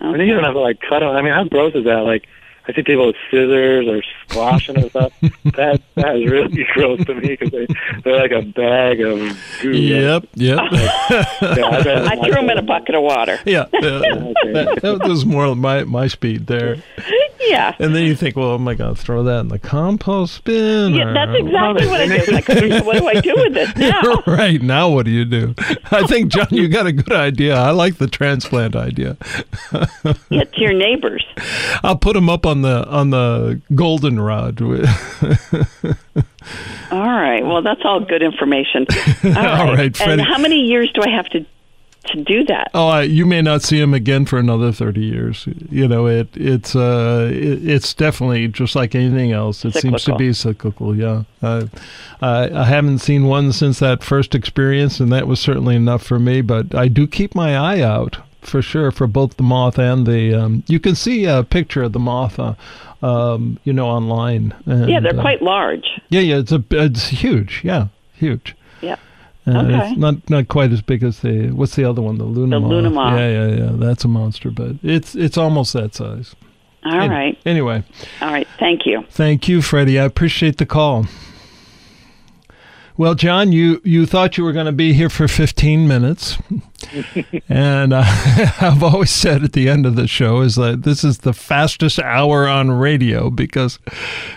B: Hmm.
C: And then you don't have to like cut them. I mean, how gross is that? Like, I see people with scissors or squashing and stuff. That that is really gross to me because they they're like a bag of goo.
B: Yep. Yep.
C: Yeah, I, bet-
I: I threw them in a bucket of water.
B: yeah. yeah. That, that was more my my speed there.
I: Yeah.
B: And then you think, well, oh am I going to throw that in the compost bin?
I: Yeah,
B: or-
I: that's exactly what I did. Like, what do I do with this now?
B: right now, what do you do? I think John, you got a good idea. I like the transplant idea.
I: Yeah, to your neighbors.
B: I'll put them up on the on the goldenrod.
I: All right. Well, that's all good information. All
B: All right,
I: and how many years do I have to to do that?
B: Oh, I, you may not see him again for another thirty years. You know, it it's uh it, it's definitely just like anything else. It seems to be cyclical. Yeah, uh, I I haven't seen one since that first experience, and that was certainly enough for me. But I do keep my eye out for sure for both the moth and the. Um, you can see a picture of the moth, uh, um, you know, online. And,
I: yeah, they're
B: uh,
I: quite large.
B: Yeah, yeah, it's a it's huge. Yeah, huge.
I: Yeah.
B: Uh,
I: Okay.
B: It's not not quite as big as the what's the other one? The Luna
I: The. Luna moth.
B: Yeah, yeah, yeah. That's a monster, but it's it's almost that size.
I: All
B: Any-
I: right.
B: Anyway,
I: All right. Thank you.
B: thank you, Freddie. I appreciate the call. Well, John, you, you thought you were going to be here for 15 minutes. and uh, I've always said at the end of the show is that this is the fastest hour on radio because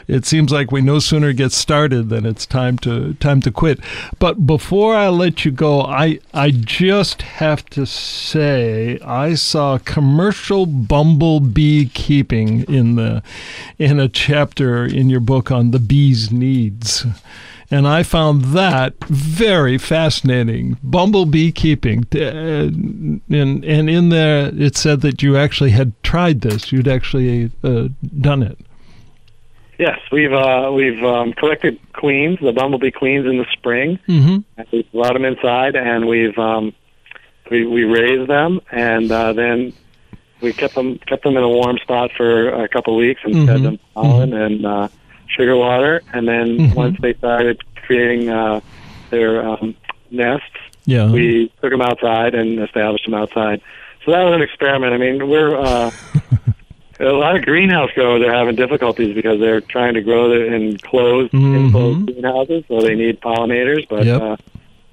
B: it seems like we no sooner get started than it's time to time to quit. But before I let you go, I I just have to say I saw commercial bumblebee keeping in the in a chapter in your book on the bee's needs. And I found that very fascinating. Bumblebee keeping. Uh, and, and in there, it said that you actually had tried this. You'd actually uh, done it.
C: Yes, we've uh, we've um, collected queens, the bumblebee queens, in the spring.
B: Mm-hmm.
C: We've brought them inside, and we've um, we we raised them, and uh, then we kept them kept them in a warm spot for a couple of weeks and fed
B: Mhm.
C: them pollen and uh, sugar water, and then
B: Mhm.
C: once they started creating uh, their um, nests,
B: Yeah.
C: we took them outside and established them outside. So that was an experiment. I mean, we're uh, a lot of greenhouse growers are having difficulties because they're trying to grow in closed,
B: Mhm.
C: enclosed greenhouses, so they need pollinators. But
B: Yep.
C: uh,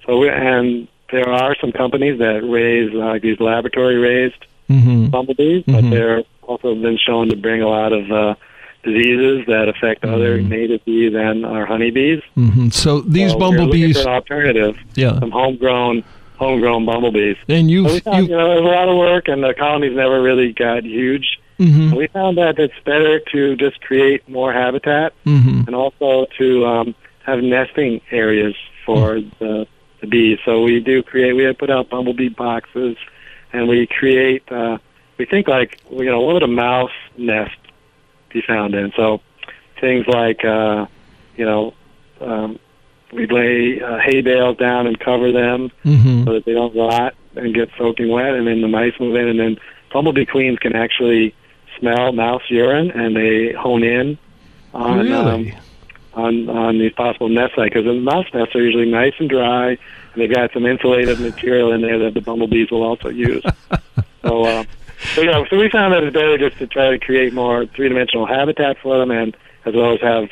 C: so we, and there are some companies that raise uh, these laboratory raised
B: mm-hmm.
C: bumblebees, but they're also been shown to bring a lot of uh, diseases that affect other
B: Mm.
C: native bees and our honeybees.
B: Mm-hmm. So these
C: So
B: bumblebees,
C: for an alternative,
B: yeah.
C: some homegrown homegrown bumblebees.
B: And you,
C: So found,
B: you,
C: you know, it was a lot of work, and the colonies never really got huge.
B: mm-hmm.
C: We found that it's better to just create more habitat
B: Mm-hmm.
C: and also to um, have nesting areas for the, the bees. So we do create. We have put out bumblebee boxes, and we create. Uh, we think like you know what would a mouse nest be found in? So things like uh, you know um, we lay uh, hay bales down and cover them
B: Mm-hmm.
C: so that they don't rot and get soaking wet, and then the mice move in, and then bumblebee queens can actually smell mouse urine, and they hone in on
B: Really?
C: um, on on these possible nest sites because the mouse nests are usually nice and dry, and they've got some insulated material in there that the bumblebees will also use. so, uh, so yeah, so we found that it's better just to try to create more three dimensional habitat for them, and as well as have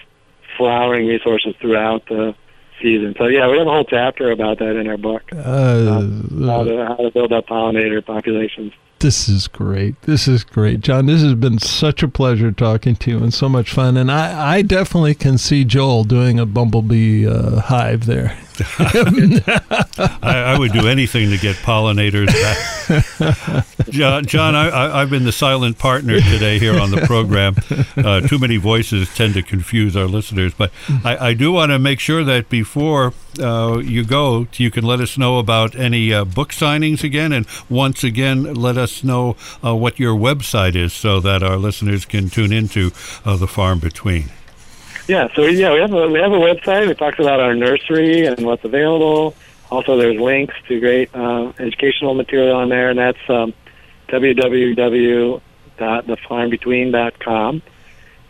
C: flowering resources throughout the season. So yeah, we have a whole chapter about that in our book
B: Uh,
C: how to how to build up pollinator populations.
B: This is great. This is great, John. This has been such a pleasure talking to you and so much fun. And I, I definitely can see Joel doing a bumblebee uh, hive there.
A: I, I would do anything to get pollinators back. John, John I, I've been the silent partner today here on the program. Uh, too many voices tend to confuse our listeners, but I, I do want to make sure that before uh, you go, you can let us know about any uh, book signings again, and once again, let us know uh, what your website is so that our listeners can tune into uh, the farm between.
C: Yeah, so yeah, we have a we have a website. It talks about our nursery and what's available. Also, there's links to great uh, educational material on there, and that's um, www.thefarmbetween.com.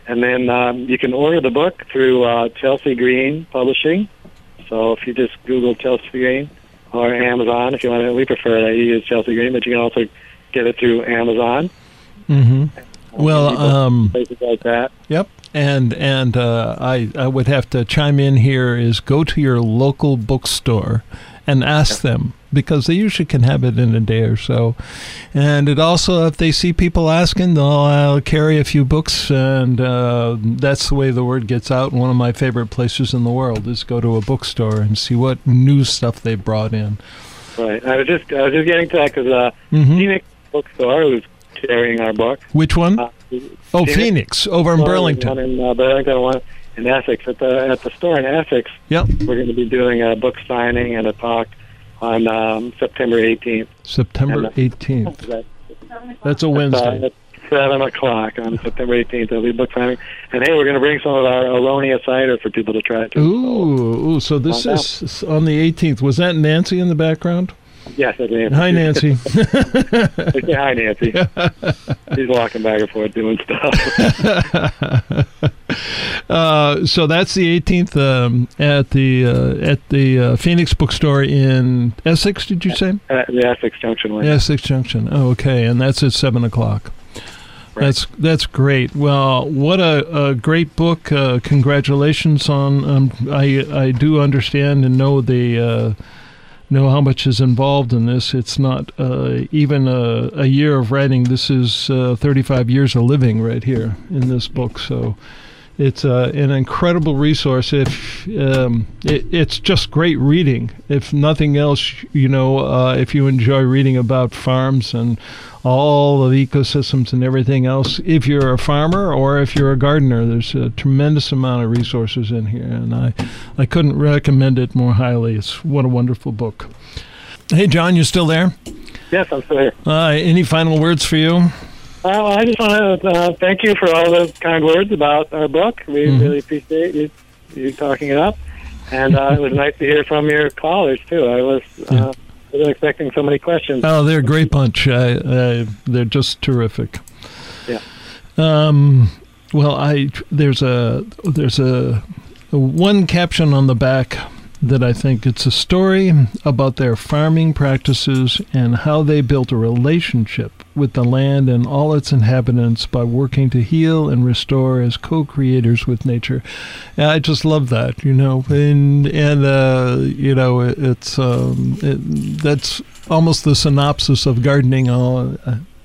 C: And then um, you can order the book through uh, Chelsea Green Publishing. So if you just Google Chelsea Green or Amazon, if you want to, we prefer that you use Chelsea Green, but you can also get it through Amazon.
B: Mm-hmm. Well, um,
C: places like that.
B: Yep. And and uh, I I would have to chime in here is go to your local bookstore and ask them because they usually can have it in a day or so. And it also, if they see people asking, they'll uh, carry a few books, and uh, that's the way the word gets out. One of my favorite places in the world is go to a bookstore and see what new stuff they brought in.
C: Right. I was just I was just getting to that because uh,
B: Mhm.
C: Phoenix Bookstore who's carrying our book.
B: Which one?
C: Uh,
B: oh, Phoenix, over in
C: One
B: Burlington.
C: in uh, Burlington, one in Essex. At the at the store in Essex,
B: Yep.
C: we're going to be doing a book signing and a talk on um, September 18th.
B: September
C: And, uh,
B: 18th.
C: That-
B: That's a Wednesday.
C: At seven o'clock on September 18th. There'll be book signing, and hey, we're going to bring some of our Aronia cider for people to try too.
B: Ooh, ooh, so this is on the 18th. Was that Nancy in the background?
C: Yes, that's Nancy.
B: Hi, Nancy.
C: Say hi, Nancy. She's walking back and forth doing stuff.
B: uh, so that's the 18th um, at the uh, at the uh, Phoenix Bookstore in Essex. Did you say
C: at the Essex Junction one.
B: Essex Junction? Oh, okay, and that's at seven o'clock. That's that's great. Well, what a, a great book! Uh, congratulations on. Um, I I do understand and know the uh, know how much is involved in this. It's not uh, even a, a year of writing. This is uh, 35 years of living right here in this book. So it's uh, an incredible resource. If um, it, it's just great reading. If nothing else, you know, uh, if you enjoy reading about farms and all of the ecosystems and everything else, if you're a farmer or if you're a gardener, there's a tremendous amount of resources in here, and I, I couldn't recommend it more highly. It's what a wonderful book. Hey, John, you still there?
C: Yes, I'm still here.
B: Uh, any final words for you?
C: Well, I just want to uh, thank you for all the kind words about our book. We
B: Mhm.
C: really appreciate you, you talking it up. And uh, it was nice to hear from your callers, too. I was uh, wasn't expecting so many questions.
B: Oh, they're a great bunch. I, I, they're just terrific.
C: Yeah.
B: Um, well, I there's a there's a, a one caption on the back that I think it's a story about their farming practices and how they built a relationship with the land and all its inhabitants by working to heal and restore as co-creators with nature. And I just love that, you know, and and uh, you know it, it's um, it, that's almost the synopsis of gardening all.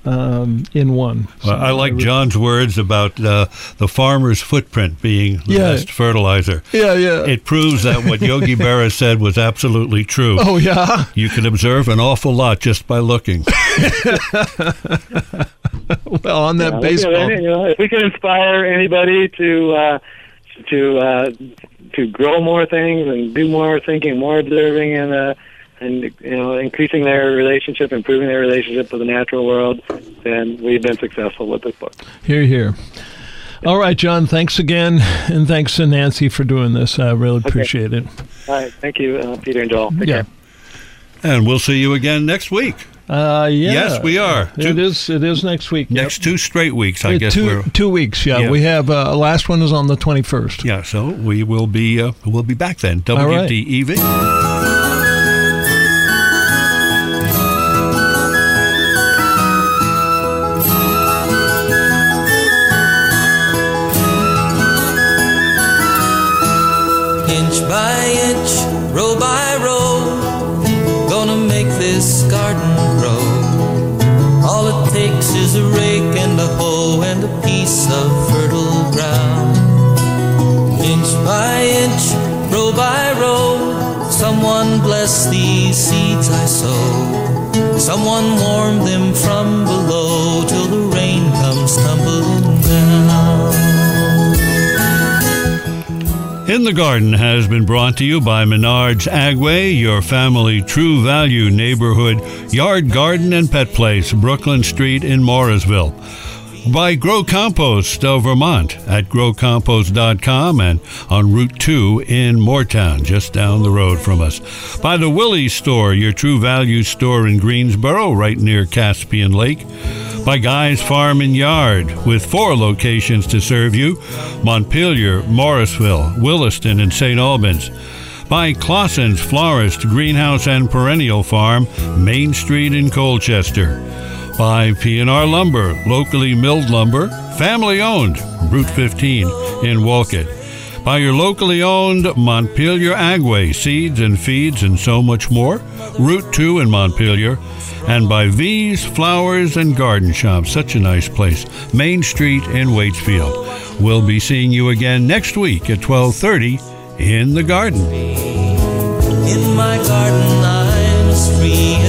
B: Um, in one.
A: Well, I like John's words about uh, the farmer's footprint being the
B: Yeah.
A: best fertilizer.
B: Yeah, yeah.
A: It proves that what Yogi Berra said was absolutely true.
B: Oh, yeah.
A: You can observe an awful lot just by looking.
B: well, on that
C: Yeah,
B: baseball.
C: any- you know, if we can inspire anybody to uh, to uh, to grow more things and do more thinking, more observing, and uh, and you know, increasing their relationship, improving their relationship with the natural world, then we've been successful with this book.
B: Here, here. All right, John, thanks again. And thanks to Nancy for doing this. I really appreciate it.
C: All right, thank you, uh, Peter and Joel. Take
B: Yeah.
C: care.
A: And we'll see you again next week.
B: Uh, yeah.
A: Yes, we are.
B: It is. It is next week. Yep.
A: Next two straight weeks, I
B: Uh,
A: guess
B: two,
A: we're.
B: two weeks. Yeah,
A: Yeah.
B: we have. Uh, last one is on the twenty first.
A: Yeah, so we will be uh, we'll be back then.
B: All right.
A: WDEV.
J: Someone warmed them from below till the rain comes tumbling down.
A: In the Garden has been brought to you by Menard's Agway, your family true value neighborhood yard, garden, and pet place, Brooklyn Street in Morrisville. By Grow Compost of Vermont at growcompost.com and on Route 2 in Moretown, just down the road from us. By the Willey's Store, your true value store in Greensboro, right near Caspian Lake by Guy's Farm and Yard, with four locations to serve you Montpelier, Morrisville, Williston, and St. Albans. By Claussen's Florist, Greenhouse, and Perennial Farm, Main Street in Colchester. By P&R Lumber, locally milled lumber, family owned, Route 15 in Wolcott by your locally owned Montpelier Agway seeds and feeds and so much more, Route 2 in Montpelier, and by V's Flowers and Garden Shop, such a nice place, Main Street in Waitsfield. We'll be seeing you again next week at 12:30 in the garden.
J: In my garden, I'm free.